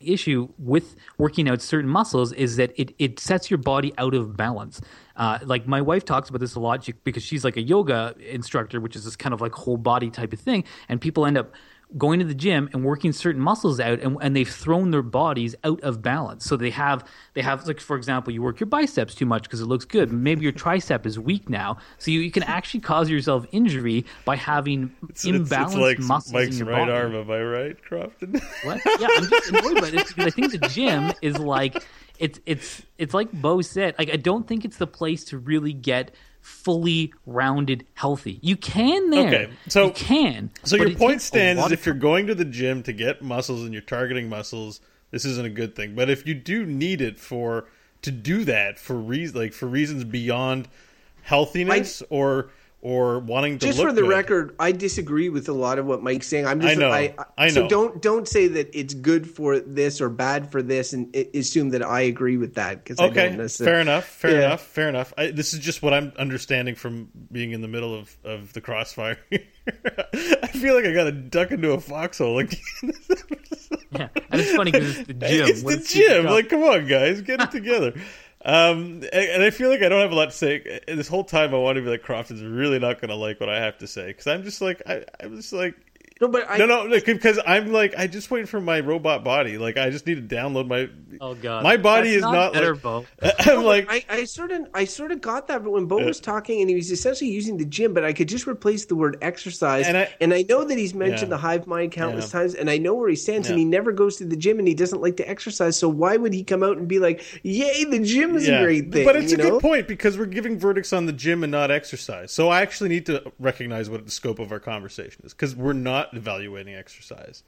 issue with working out certain muscles is that it, it sets your body out of balance. Uh, like my wife talks about this a lot because she's like a yoga instructor, which is this kind of like whole body type of thing, and people end up going to the gym and working certain muscles out and, and they've thrown their bodies out of balance so they have they have like for example you work your biceps too much because it looks good maybe your tricep is weak now so you, you can actually cause yourself injury by having It's, imbalanced it's, it's like muscles Mike's in your right body. arm. Am I right, Crofton? What? Yeah, I'm just annoyed by this because I think the gym is like it's it's it's like Beau said. Like I don't think it's the place to really get fully rounded healthy. You can there. Okay, so- you can. So your point stands is if you're going to the gym to get muscles and you're targeting muscles, this isn't a good thing. But if you do need it for to do that for reasons like for reasons beyond healthiness or or wanting to just look for the good, record, I disagree with a lot of what Mike's saying. I'm just, I know, I, I So know. don't don't say that it's good for this or bad for this, and assume that I agree with that because I Okay, don't necessarily. fair enough, fair Yeah. enough, fair enough. I, this is just what I'm understanding from being in the middle of, of the crossfire. I feel like I got to duck into a foxhole. Like Yeah, and it's funny because it's the gym. It's the gym. Like, come on, guys, get it together. Um, and, I feel like I don't have a lot to say. This whole time, I want to be like, Crofton's really not going to like what I have to say because I'm just like, I, I'm just like, No, but I, no, no, no, because I'm like, I just waiting for my robot body. Like, I just need to download my. oh god, my body That's is not better, like- Beau. I'm like, I, I sort of I sort of got that, but when Beau was talking and he was essentially using the gym, but I could just replace the word exercise. And I And I- I, know that he's mentioned Yeah. the hive mind countless Yeah. times, and I know where he stands, and he never goes to the gym, and he doesn't like to exercise. So why would he come out and be like, "Yay, the gym is a great thing"? But it's you a know? good point because we're giving verdicts on the gym and not exercise. So I actually need to recognize what the scope of our conversation is because we're not evaluating exercise.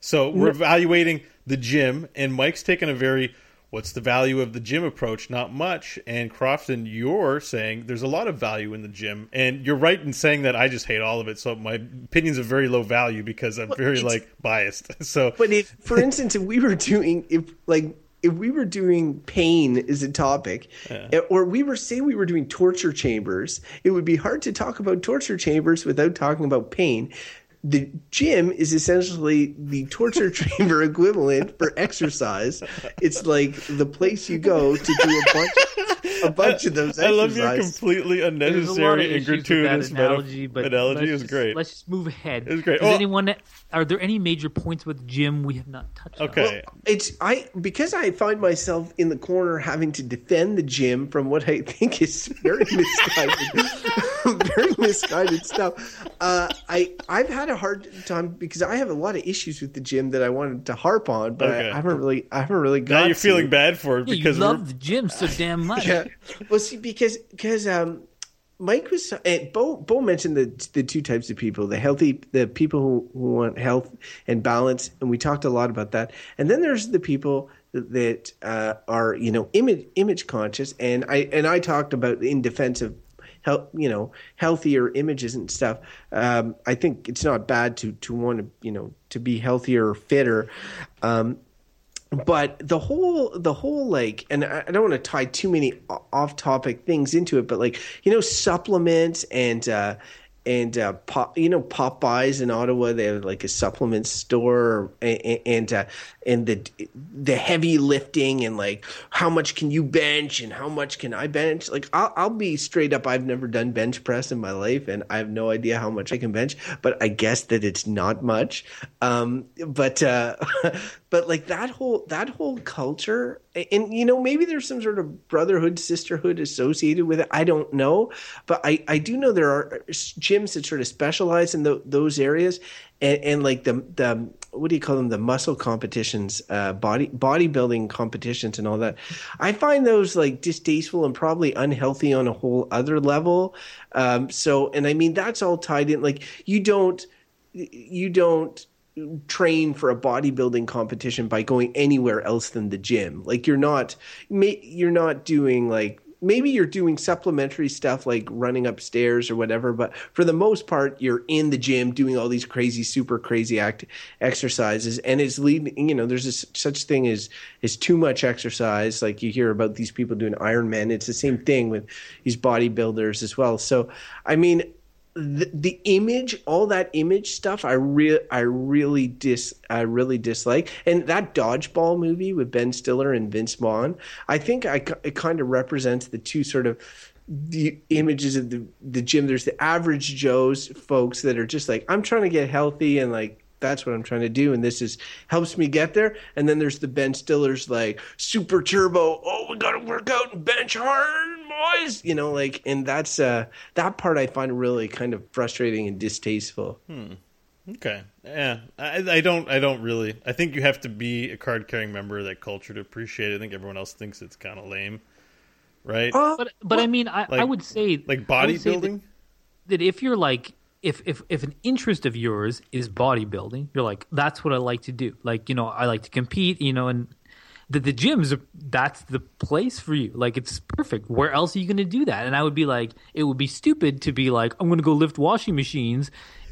So we're evaluating the gym, and Mike's taking a very what's the value of the gym approach? Not much. And Crofton, you're saying there's a lot of value in the gym, and you're right in saying that I just hate all of it. So my opinion's of very low value because I'm very like biased. So But if, for instance, if we were doing, if like, if we were doing pain as a topic, eh, or we were say we were doing torture chambers, it would be hard to talk about torture chambers without talking about pain. The gym is essentially the torture chamber equivalent for exercise. It's like the place you go to do a bunch. a bunch of those. I love your completely There's a lot of unnecessary and issues with that gratuitous meta- analogy, but analogy. is just, great. Let's just move ahead. It was great. Does Oh. anyone? Are there any major points with gym we have not touched on? Okay. It's I because I find myself in the corner having to defend the gym from what I think is very misguided, very misguided stuff. Uh, I I've had a hard time because I have a lot of issues with the gym that I wanted to harp on, but Okay. I, haven't really I haven't really got. now you're to. feeling bad for it Yeah, because you we're- love the gym so damn much. Yeah. Well, see, because because um, Mike was and Bo Bo mentioned the the two types of people: the healthy, the people who, who want health and balance, and we talked a lot about that. And then there's the people that uh, are you know image image conscious, and I and I talked about in defense of health, you know, healthier images and stuff. Um, I think it's not bad to to want to you know to be healthier or fitter. Um, but the whole the whole like and i don't want to tie too many off topic things into it but like you know supplements and uh and uh pop you know popeyes in ottawa they have like a supplement store and and uh and the the heavy lifting and like how much can you bench and how much can i bench? Like i'll, I'll be straight up i've never done bench press in my life and i have no idea how much i can bench but i guess that it's not much. Um but uh but like that whole that whole culture and you know maybe there's some sort of brotherhood sisterhood associated with it i don't know but i i do know there are gyms that sort of specialize in tho- those areas and, and like the the what do you call them? The muscle competitions uh body bodybuilding competitions and all that. I find those like distasteful and probably unhealthy on a whole other level. Um so and i mean that's all tied in like you don't you don't train for a bodybuilding competition by going anywhere else than the gym. Like you're not you're not doing like maybe you're doing supplementary stuff like running upstairs or whatever, but for the most part you're in the gym doing all these crazy super crazy act exercises. And it's leading you know there's this such thing as is too much exercise. Like you hear about these people doing Ironman. It's the same thing with these bodybuilders as well. So I mean the, the image, all that image stuff, I re- I really dis, I really dislike. And that dodgeball movie with Ben Stiller and Vince Vaughn, I think I, it kind of represents the two sort of the images of the the gym. There's the average Joe's folks that are just like, I'm trying to get healthy and like that's what I'm trying to do, and this is helps me get there. And then there's the Ben Stiller's like super turbo. Oh, we got to work out and bench hard, boys. You know, like, and that's uh that part I find really kind of frustrating and distasteful. Okay. Yeah. I, I don't. I don't really. I think you have to be a card carrying member of that culture to appreciate it. I think everyone else thinks it's kind of lame, right? Uh, But but I mean, I, I would say like I would that- bodybuilding. that if you're like if if if an interest of yours is bodybuilding, you're like that's what I like to do. Like you know, I like to compete. You know, and the the gyms that's the place for you. Like it's perfect. Where else are you going to do that? And I would be like, it would be stupid to be like, I'm going to go lift washing machines.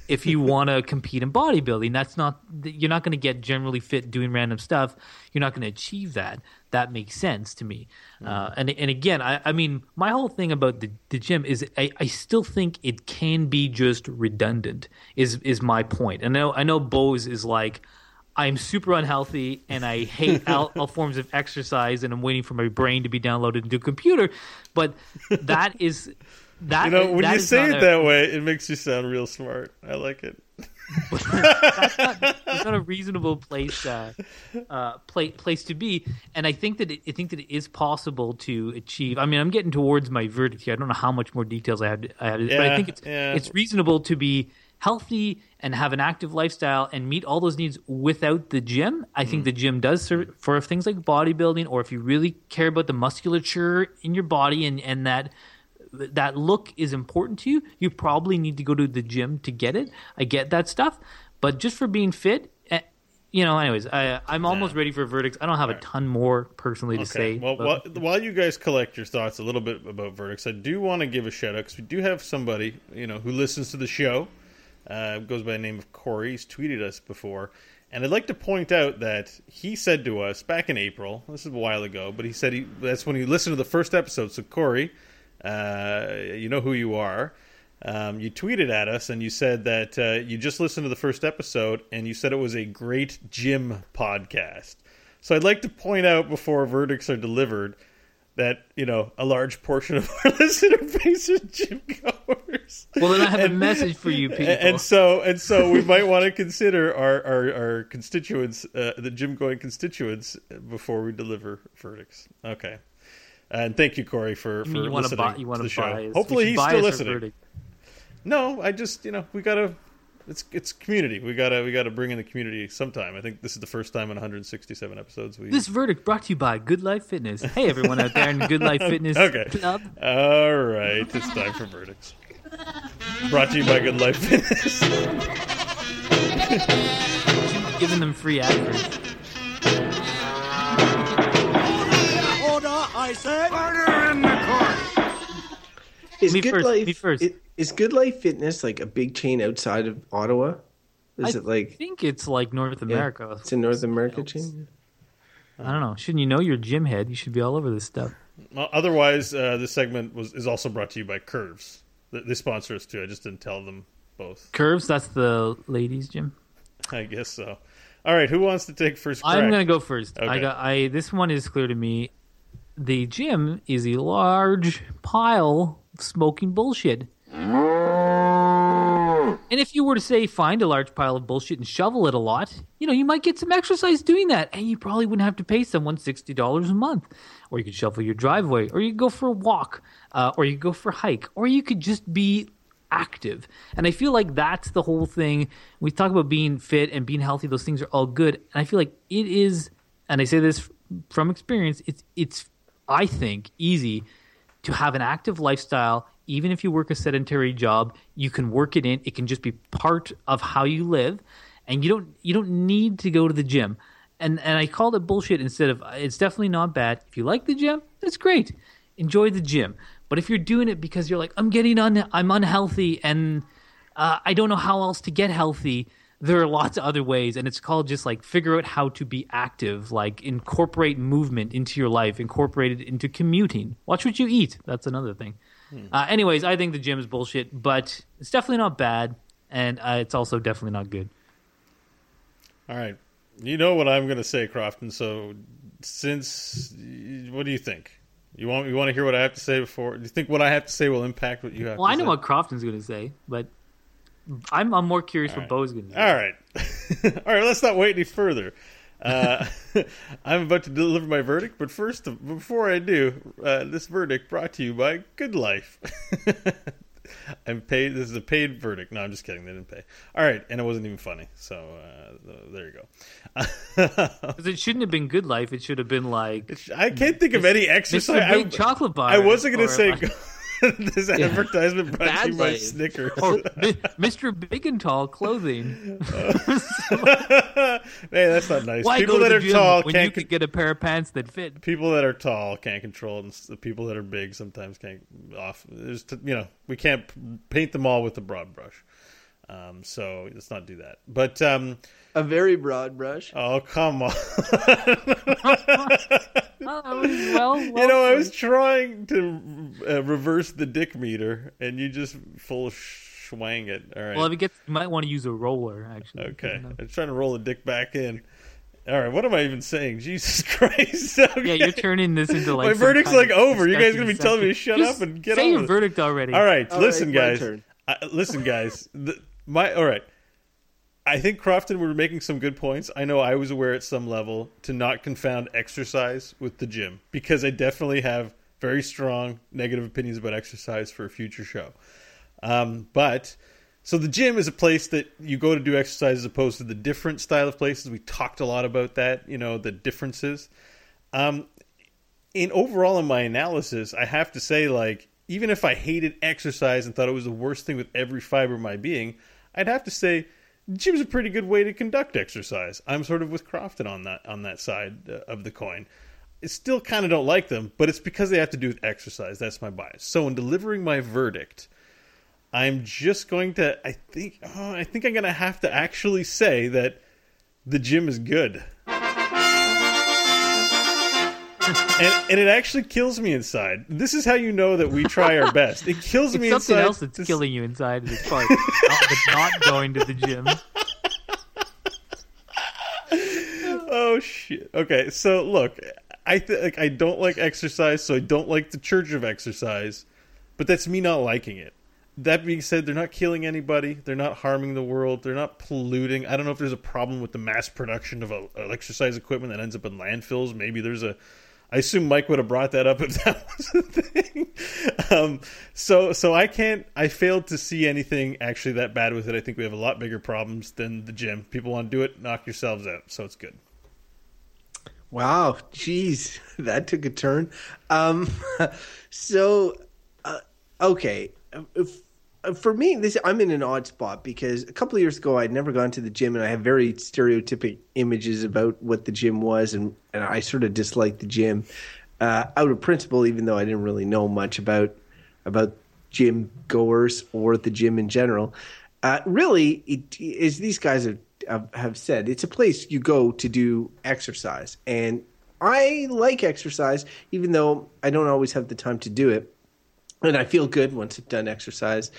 If you want to compete in bodybuilding, that's not you're not going to get generally fit doing random stuff. You're not going to achieve that. That makes sense to me. Uh, and and again, I, I mean, my whole thing about the, the gym is I, I still think it can be just redundant. Is is my point? And I know I know Beau's is like. I'm super unhealthy and I hate all, all forms of exercise and I'm waiting for my brain to be downloaded into a computer. But that is that. You know, when you say it a- that way, it makes you sound real smart. I like it. That's not, that's not a reasonable place uh, uh, pla place to be. And I think that it, I think that it is possible to achieve. I mean, I'm getting towards my verdict here. I don't know how much more details I have. To, I have to- but I think it's yeah. it's reasonable to be healthy and have an active lifestyle and meet all those needs without the gym. I Mm. think the gym does serve for things like bodybuilding, or if you really care about the musculature in your body and and that that look is important to you, you probably need to go to the gym to get it. I get that stuff, but just for being fit, eh, you know. Anyways, I, I'm almost ready for verdicts. I don't have a ton more personally to say. Well, while, while you guys collect your thoughts a little bit about verdicts, I do want to give a shout out because we do have somebody you know who listens to the show. Uh, goes by the name of Corey. He's tweeted us before, and I'd like to point out that he said to us back in April. This is a while ago, but he said he that's when he listened to the first episode. So Corey, uh, you know who you are. Um, you tweeted at us and you said that uh, you just listened to the first episode and you said it was a great gym podcast. So I'd like to point out before verdicts are delivered that you know a large portion of our listener base are gym goers. Well, then I have a message for you, people. And so, and so, we might want to consider our our, our constituents, uh, the gym going constituents, before we deliver verdicts. Okay. And thank you, Corey, for, You for you listening buy? You to want the to show. buy? us- Hopefully, he's still listening. verdict. No, I just you know we gotta. It's it's community. We gotta we gotta bring in the community sometime. I think this is the first time in 167 episodes we. This verdict brought to you by Good Life Fitness. Hey, everyone out there in Good Life Fitness Okay. Club. All right, it's time for verdicts. Brought to you by Good Life Fitness. Giving them free adverts. I say. Order in the court. Is Me Good first, Life me first. i- Is Good Life Fitness like a big chain outside of Ottawa? Is I it like I think it's like North yeah, America. it's a North America chain? I don't know. Shouldn't you know your gym head? You should be all over this stuff. Well, otherwise, uh, this segment was is also brought to you by Curves. They, they sponsor us too. I just didn't tell them both. Curves, that's the ladies' gym. I guess so. All right, who wants to take first? Crack? I'm gonna go first. I got. I this one is clear to me. The gym is a large pile of smoking bullshit. And if you were to say find a large pile of bullshit and shovel it a lot, you know, you might get some exercise doing that, and you probably wouldn't have to pay someone sixty dollars a month. Or you could shovel your driveway, or you could go for a walk, uh, or you could go for a hike, or you could just be active. And I feel like that's the whole thing. We talk about being fit and being healthy; those things are all good. And I feel like it is, and I say this from experience. It's it's I think easy to have an active lifestyle. Even if you work a sedentary job you can work it in. It can just be part of how you live. And you don't you don't need to go to the gym. And and i called it bullshit instead of it's definitely not bad. If you like the gym that's great. Enjoy the gym. But if you're doing it because you're like i'm getting un i'm unhealthy and uh, i don't know how else to get healthy there are lots of other ways and it's called just like figure out how to be active like incorporate movement into your life incorporate it into commuting watch what you eat that's another thing uh, anyways i think the gym is bullshit but it's definitely not bad and uh, it's also definitely not good All right, you know what I'm going to say, Crofton. So, since what do you think? You want you want to hear what I have to say before? Do you think what I have to say will impact what you have? well i know say? what crofton's going to say but i'm, I'm more curious what beau's going to do. All right, all right. Let's not wait any further. Uh, I'm about to deliver my verdict, but first, before I do, uh, this verdict brought to you by Good Life. I'm paid. This is a paid verdict. No, I'm just kidding. They didn't pay. All right, and it wasn't even funny. So uh, there you go. it shouldn't have been good life it should have been like It's- I can't think of any exercise. I, chocolate bar I wasn't gonna say like- this advertisement brought to you by. Snickers. or Mr. Big and Tall clothing. hey, that's not nice. Why people that are tall when can't. could get a pair of pants that fit? people that are tall can't control, it, and the people that are big sometimes can't. Off, there's, you know, we can't paint them all with a broad brush. Um, so let's not do that. But um, A very broad brush. oh come on, Oh, well, well, you know I was trying to uh, reverse the dick meter, and you just full swang it. All right. Well, if it gets, you might want to use a roller. Actually, Okay, You? I'm trying to roll the dick back in. All right, what am I even saying? Jesus Christ! Okay. Yeah, you're turning this into like My some verdict's kind like of over. You guys disgusting gonna be telling me to shut Just up and get say on your with it. verdict already. All right, All listen, right, my guys. turn. I, listen, guys. The, my all right. I think Crofton were making some good points. I know I was aware at some level to not confound exercise with the gym because I definitely have very strong negative opinions about exercise for a future show. Um, but so the gym is a place that you go to do exercise as opposed to the different style of places. We talked a lot about that, you know, the differences. Um, in overall in my analysis, I have to say, like, even if I hated exercise and thought it was the worst thing with every fiber of my being, I'd have to say gym's a pretty good way to conduct exercise. I'm sort of with Crofton on that on that side uh, of the coin. I still kind of don't like them, but it's because they have to do with exercise. That's my bias. So in delivering my verdict, I'm just going to. I think. Oh, I think I'm going to have to actually say that the gym is good. And, and it actually kills me inside. This is how you know that we try our best. It kills It's me something inside. Something else that's This- killing you inside is part. not, not going to the gym. Oh shit. Okay, so look, I th- like I don't like exercise, so I don't like the Church of Exercise. But that's me not liking it. That being said, they're not killing anybody. They're not harming the world. They're not polluting. I don't know if there's a problem with the mass production of uh, exercise equipment that ends up in landfills. Maybe there's a. I assume Mike would have brought that up if that was a thing. Um, so, so I can't. I failed to see anything actually that bad with it. I think we have a lot bigger problems than the gym. People want to do it, knock yourselves out. So it's good. Wow, jeez, that took a turn. Um, so, uh, okay, if, for me, this I'm in an odd spot because a couple of years ago I'd never gone to the gym, and I have very stereotypic images about what the gym was, and and I sort of disliked the gym uh, out of principle, even though I didn't really know much about about gym goers or the gym in general. Uh, really, it, as these guys have have said, it's a place you go to do exercise. And I like exercise, even though I don't always have the time to do it. And I feel good once I've done exercise.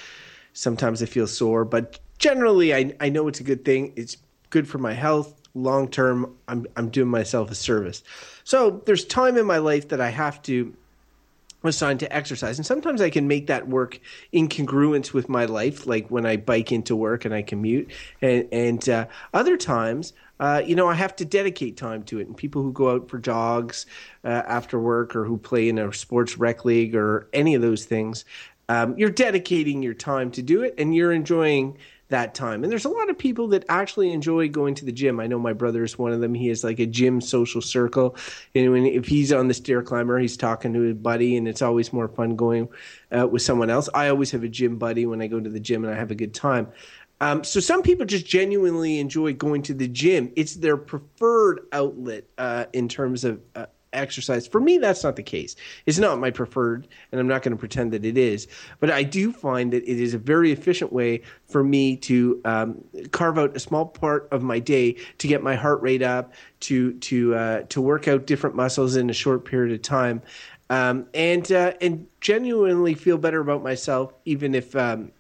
Sometimes I feel sore, but generally, I, I know it's a good thing. It's good for my health. Long term, I'm, I'm doing myself a service. So there's time in my life that I have to assigned to exercise. And sometimes I can make that work in congruence with my life, like when I bike into work and I commute. And, and uh, other times, uh, you know, I have to dedicate time to it. And people who go out for jogs uh, after work or who play in a sports rec league or any of those things, um, you're dedicating your time to do it and you're enjoying that time. And there's a lot of people that actually enjoy going to the gym. I know my brother is one of them. He has like a gym social circle. And when, if he's on the stair climber, he's talking to his buddy, and it's always more fun going uh, with someone else. I always have a gym buddy when I go to the gym, and I have a good time. Um, so some people just genuinely enjoy going to the gym. It's their preferred outlet uh, in terms of uh, exercise. For me, that's not the case. It's not my preferred, and I'm not going to pretend that it is. But I do find that it is a very efficient way for me to um, carve out a small part of my day to get my heart rate up, to to uh, to work out different muscles in a short period of time, um, and uh, and genuinely feel better about myself, even if. Um,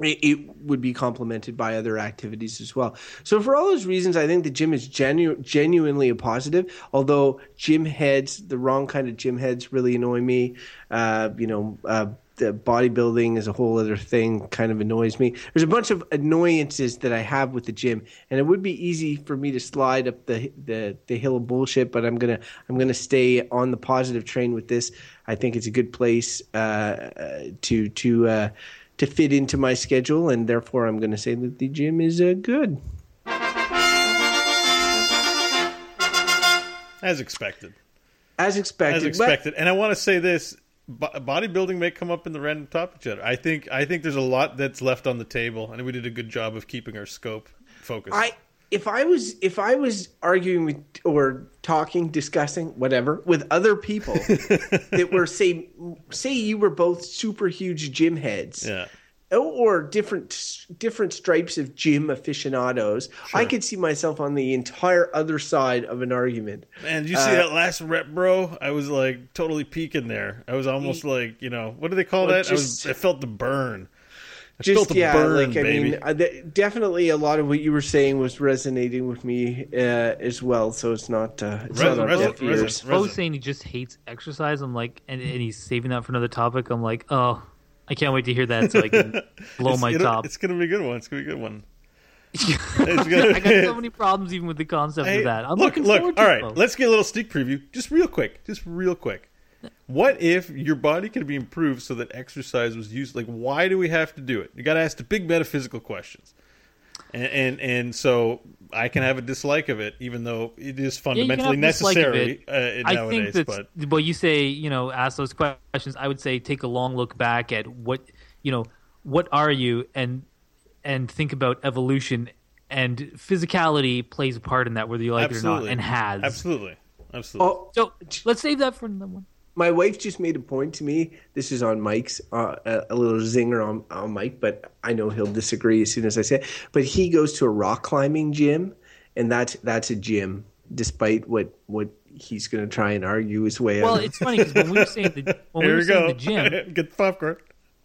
it, would be complemented by other activities as well. So for all those reasons, I think the gym is genu- genuinely a positive. Although gym heads, the wrong kind of gym heads, really annoy me. Uh, you know. Uh, the bodybuilding is a whole other thing kind of annoys me there's a bunch of annoyances that i have with the gym and it would be easy for me to slide up the the, the hill of bullshit but i'm gonna i'm gonna stay on the positive train with this i think it's a good place uh, to to uh, to fit into my schedule, and therefore I'm going to say that the gym is uh, good. As expected. As expected. As expected. But, and I want to say this: bodybuilding may come up in the random topic chat. I think I think there's a lot that's left on the table, and we did a good job of keeping our scope focused. I if I was if I was arguing with or talking, discussing, whatever, with other people that were say say you were both super huge gym heads. Yeah. Or different different stripes of gym aficionados. Sure. I could see myself on the entire other side of an argument. Man, did you see uh, that last rep, bro? I was like totally peaking there. I was almost he, like, you know, what do they call well, that? Just, I was I felt the burn just yeah, burn, like I baby. mean, uh, definitely a lot of what you were saying was resonating with me uh, as well. So it's not uh, it's res- not res- deaf ears. I was saying he just hates exercise. I'm like, and, and he's saving that for another topic. I'm like, oh, I can't wait to hear that so I can blow my top. It's gonna be a good one. It's gonna be a good one. gonna, I got so many problems even with the concept hey, of that. I'm look, looking look. Forward all to right, it, let's get a little sneak preview, just real quick, just real quick. What if your body could be improved so that exercise was used? Like, why do we have to do it? You got to ask the big metaphysical questions, and, and, and so I can have a dislike of it, even though it is fundamentally yeah, necessary uh, nowadays. I think that, but well, you say you know ask those questions. I would say take a long look back at what you know. What are you and and think about evolution and physicality plays a part in that, whether you like absolutely. it or not, and has absolutely, absolutely. Oh, so let's save that for another one my wife just made a point to me. This is on Mike's, uh, a, little zinger on, on Mike, but I know he'll disagree as soon as I say it. But he goes to a rock climbing gym, and that's that's a gym, despite what what he's going to try and argue his way well, out. Well, it's funny because when we were saying the when we were saying the gym, get the popcorn.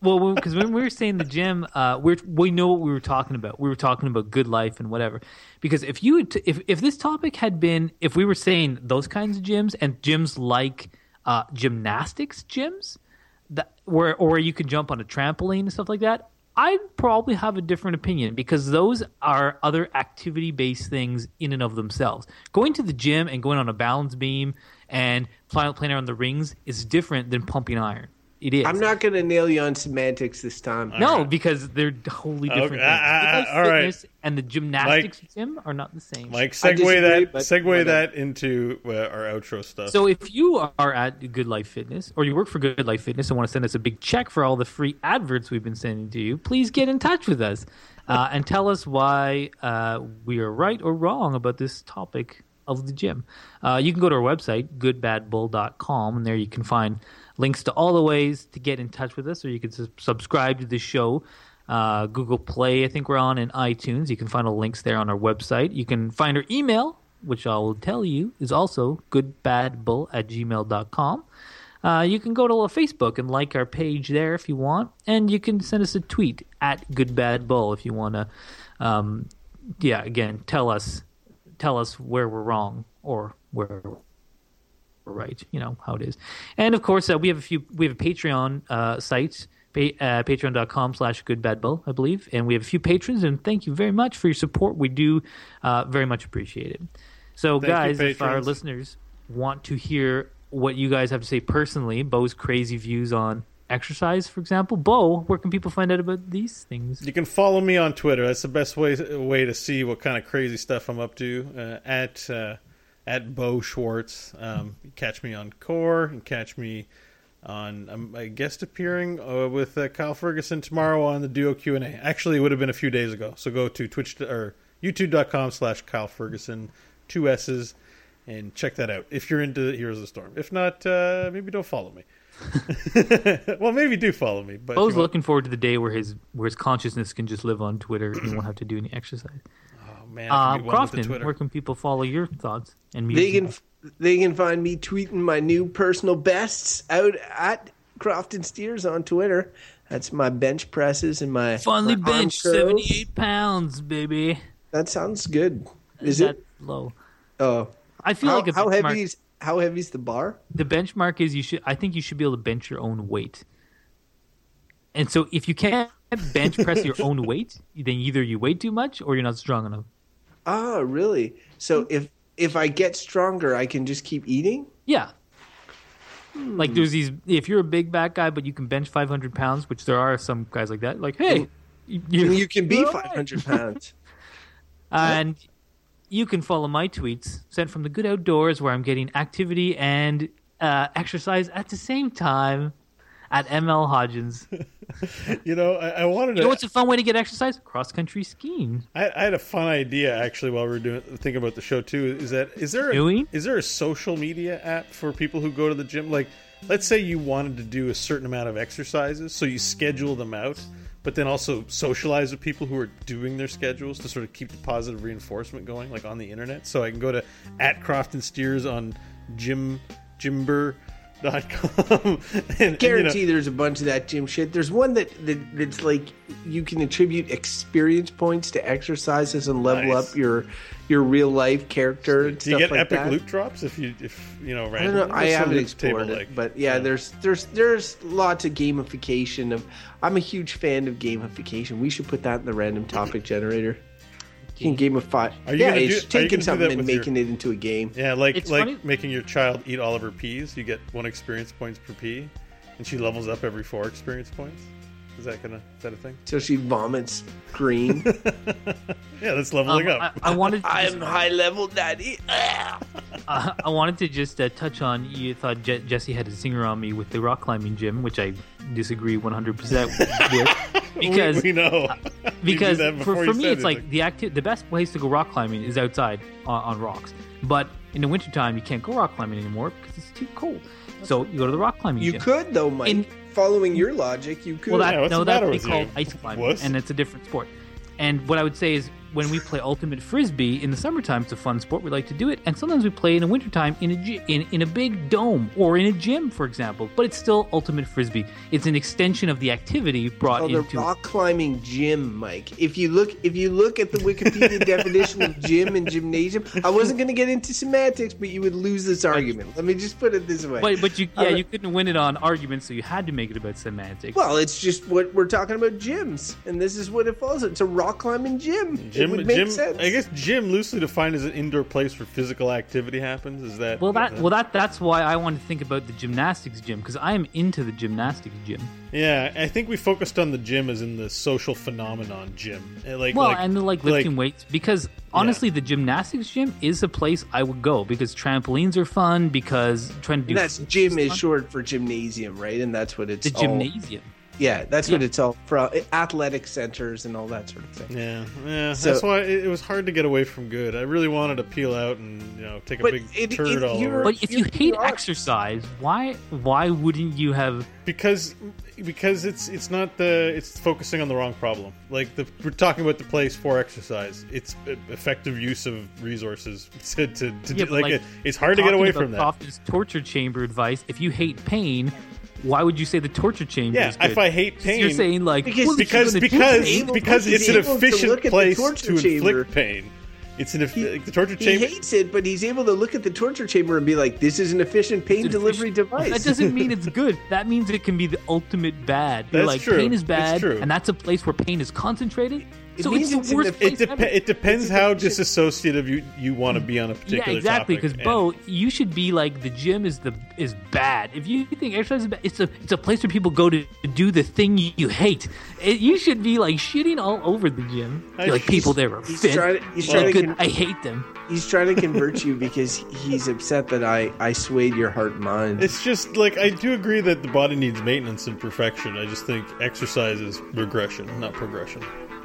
well, because when we were saying the gym, uh, we we know what we were talking about. We were talking about good life and whatever. Because if you had t- if if this topic had been if we were saying those kinds of gyms and gyms like uh, gymnastics gyms that where or you can jump on a trampoline and stuff like that, I'd probably have a different opinion because those are other activity based things in and of themselves. Going to the gym and going on a balance beam and playing, around the rings is different than pumping iron. It is. I'm not going to nail you on semantics this time. No, because they're totally different uh, things. uh, Good life all right. and the gymnastics gym are not the same. Mike, segue that segue whatever. that into uh, our outro stuff. So if you are at Good Life Fitness or you work for Good Life Fitness and want to send us a big check for all the free adverts we've been sending to you, please get in touch with us uh, and tell us why uh, we are right or wrong about this topic of the gym. Uh, you can go to our website, goodbadbull.com, and there you can find links to all the ways to get in touch with us, or you can subscribe to the show. Uh, Google Play, I think we're on, and iTunes. You can find all the links there on our website. You can find our email, which I will tell you is also goodbadbull at gmail.com. Uh, you can go to Facebook and like our page there if you want, and you can send us a tweet at goodbadbull if you want to. Um, yeah, again, tell us tell us where we're wrong or where we're right. You know how it is. And of course, uh, we have a few. We have a Patreon uh, site. Pa- uh, Patreon.com slash goodbadbull, I believe. And we have a few patrons, and thank you very much for your support. We do uh, very much appreciate it. So, Thank you, guys, if our listeners want to hear what you guys have to say personally, Beau's crazy views on exercise, for example, Beau, where can people find out about these things? You can follow me on Twitter. That's the best way way to see what kind of crazy stuff I'm up to. Uh, at uh, at Beau Schwartz. Um, catch me on Core and catch me on um, a guest appearing uh, with uh, Kyle Ferguson tomorrow on the Duo Q and A. Actually, it would have been a few days ago. So go to Twitch or YouTube.com slash Kyle Ferguson, two S's, and check that out if you're into Heroes of the Storm. If not, uh, maybe don't follow me. well, maybe do follow me. But Beau's you won't- looking forward to the day where his where his consciousness can just live on Twitter and he won't have to do any exercise. Man, I Uh, can be one with the Crofton, where can people follow your thoughts and music? They can they can find me tweeting my new personal bests out at Crofton Steers on Twitter. That's my bench presses and my Finally my arm bench curls. seventy eight pounds, baby. That sounds good. Is That's it? low? Oh, I feel how, like a how benchmark, heavy is how heavy is the bar? the benchmark is you should. I think you should be able to bench your own weight. And so, if you can't bench press your own weight, then either you weigh too much or you're not strong enough. Oh, really? So mm-hmm. if if I get stronger, I can just keep eating. Yeah. Hmm. Like there's these. If you're a big back guy, but you can bench 500 pounds, which there are some guys like that. Like, hey, you, And you can be you're 500 pounds. And you can follow my tweets sent from the good outdoors, where I'm getting activity and uh, exercise at the same time at ML Hodgins. You know, I, I wanted to. You know what's a fun way to get exercise? Cross country skiing. I, I had a fun idea actually while we were doing thinking about the show too. Is that is there a, Doing? is there a social media app for people who go to the gym? Like, let's say you wanted to do a certain amount of exercises, so you schedule them out, but then also socialize with people who are doing their schedules to sort of keep the positive reinforcement going, like on the internet. So I can go to at Crofton Steers on Jim Jimber. And, Guarantee you know, there's a bunch of that gym shit. There's one that, that that's like you can attribute experience points to exercises and level Nice. up your your real life character and do you get like epic that. loot drops if you if you know I don't randomly? know. I haven't explored it, like? but yeah, there's there's there's lots of gamification of. I'm a huge fan of gamification. We should put that in the random topic generator. You can gamify. Are you yeah, gonna do- it's are you taking gonna something and with your- making it into a game. Yeah, like It's like funny- making your child eat all of her peas. You get one experience points per pea, and she levels up every four experience points. Is that gonna is that a thing? So she vomits green. Yeah, that's Um, leveling I, up. I wanted. To I am high level daddy. uh, I wanted to just uh, touch on. You thought Je- Jesse had a zinger on me with the rock climbing gym, which I disagree 100 percent with. Because we, uh, we know because for, for me it's like anything. the acti- the best place to go rock climbing is outside on, on rocks but in the wintertime you can't go rock climbing anymore because it's too cold so you go to the rock climbing You gym could though, Mike. In- Following your logic, you could. well that Yeah, what's no the that's matter they you, ice climbing wuss? and it's a different sport and what i would say is when we play ultimate frisbee in the summertime, it's a fun sport. We like to do it, and sometimes we play in the wintertime in a in in a big dome or in a gym, for example. But it's still ultimate frisbee. It's an extension of the activity brought Oh, the into. rock climbing gym, Mike. If you look, if you look at the Wikipedia definition of gym and gymnasium, I wasn't going to get into semantics, but you would lose this argument. Let me just put it this way. But but you yeah Uh, you couldn't win it on arguments, so you had to make it about semantics. well, it's just what we're talking about gyms, and this is what it falls. It's a rock climbing gym. Gym, it would make gym. sense. I guess gym, loosely defined, as an indoor place where physical activity happens. Is that? Well, is that well that that's why I want to think about the gymnastics gym because I am into the gymnastics gym. Yeah, I think we focused on the gym as in the social phenomenon gym. Uh, Like, Well, like, and the, like lifting weights because honestly, the gymnastics gym is a place I would go because trampolines are fun. Because trying to do And that's gym is fun. short for gymnasium, right? And that's what it's the all- gymnasium. Yeah, that's what it's all for. Uh, athletic centers and all that sort of thing. Yeah, yeah. So- that's why it, it was hard to get away from good. I really wanted to peel out and you know take a big it- turd it- all over. But if you You- hate you exercise, why why wouldn't you have? because because it's it's not the it's focusing on the wrong problem. Like the we're talking about the place for exercise. It's effective use of resources to to, to Yeah, do, like, like, it, it's hard to get away from that. Kaufman's torture chamber advice. If you hate pain, why would you say the torture chamber? Yeah, is good? if I hate pain, you're saying like Because- well, because because because it's an able to efficient look at the place torture to inflict pain. It's an eff- He- like the torture chamber. He hates it, but he's able to look at the torture chamber and be like, "This is an efficient pain delivery device." That doesn't mean it's good. That means it can be the ultimate bad. You're That's like true. pain is It's bad, true. and that's a place where pain is concentrated. It so means it's it's the worst place It, dep- ever. it depends It's how disassociative you, you want to be on a particular yeah, exactly. Because and- Beau, you should be like the gym is the is bad. If you think exercise is bad, it's a it's a place where people go to do the thing you, you hate. It, you should be like shitting all over the gym. I- Be like people there are he's fit. trying to- he's They're trying to good. con- I hate them. He's trying to convert you because he's upset that I I swayed your heart and mind. It's just like I do agree that the body needs maintenance and perfection. I just think exercise is regression, not progression.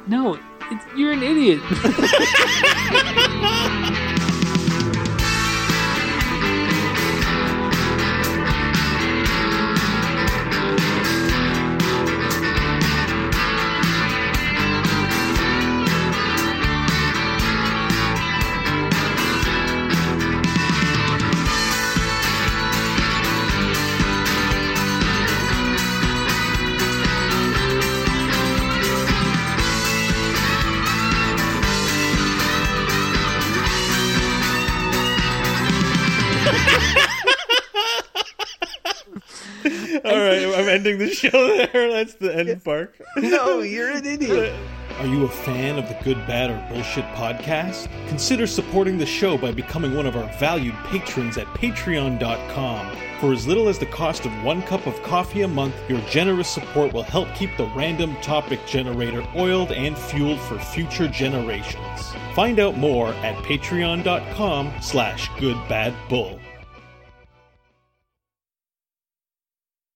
No, it's, you're an idiot. show there. That's the end part. no, you're an idiot. Are you a fan of the Good, Bad, or Bullshit podcast? Consider supporting the show by becoming one of our valued patrons at patreon.com. For as little as the cost of one cup of coffee a month, your generous support will help keep the random topic generator oiled and fueled for future generations. Find out more at patreon.com slash goodbadbull.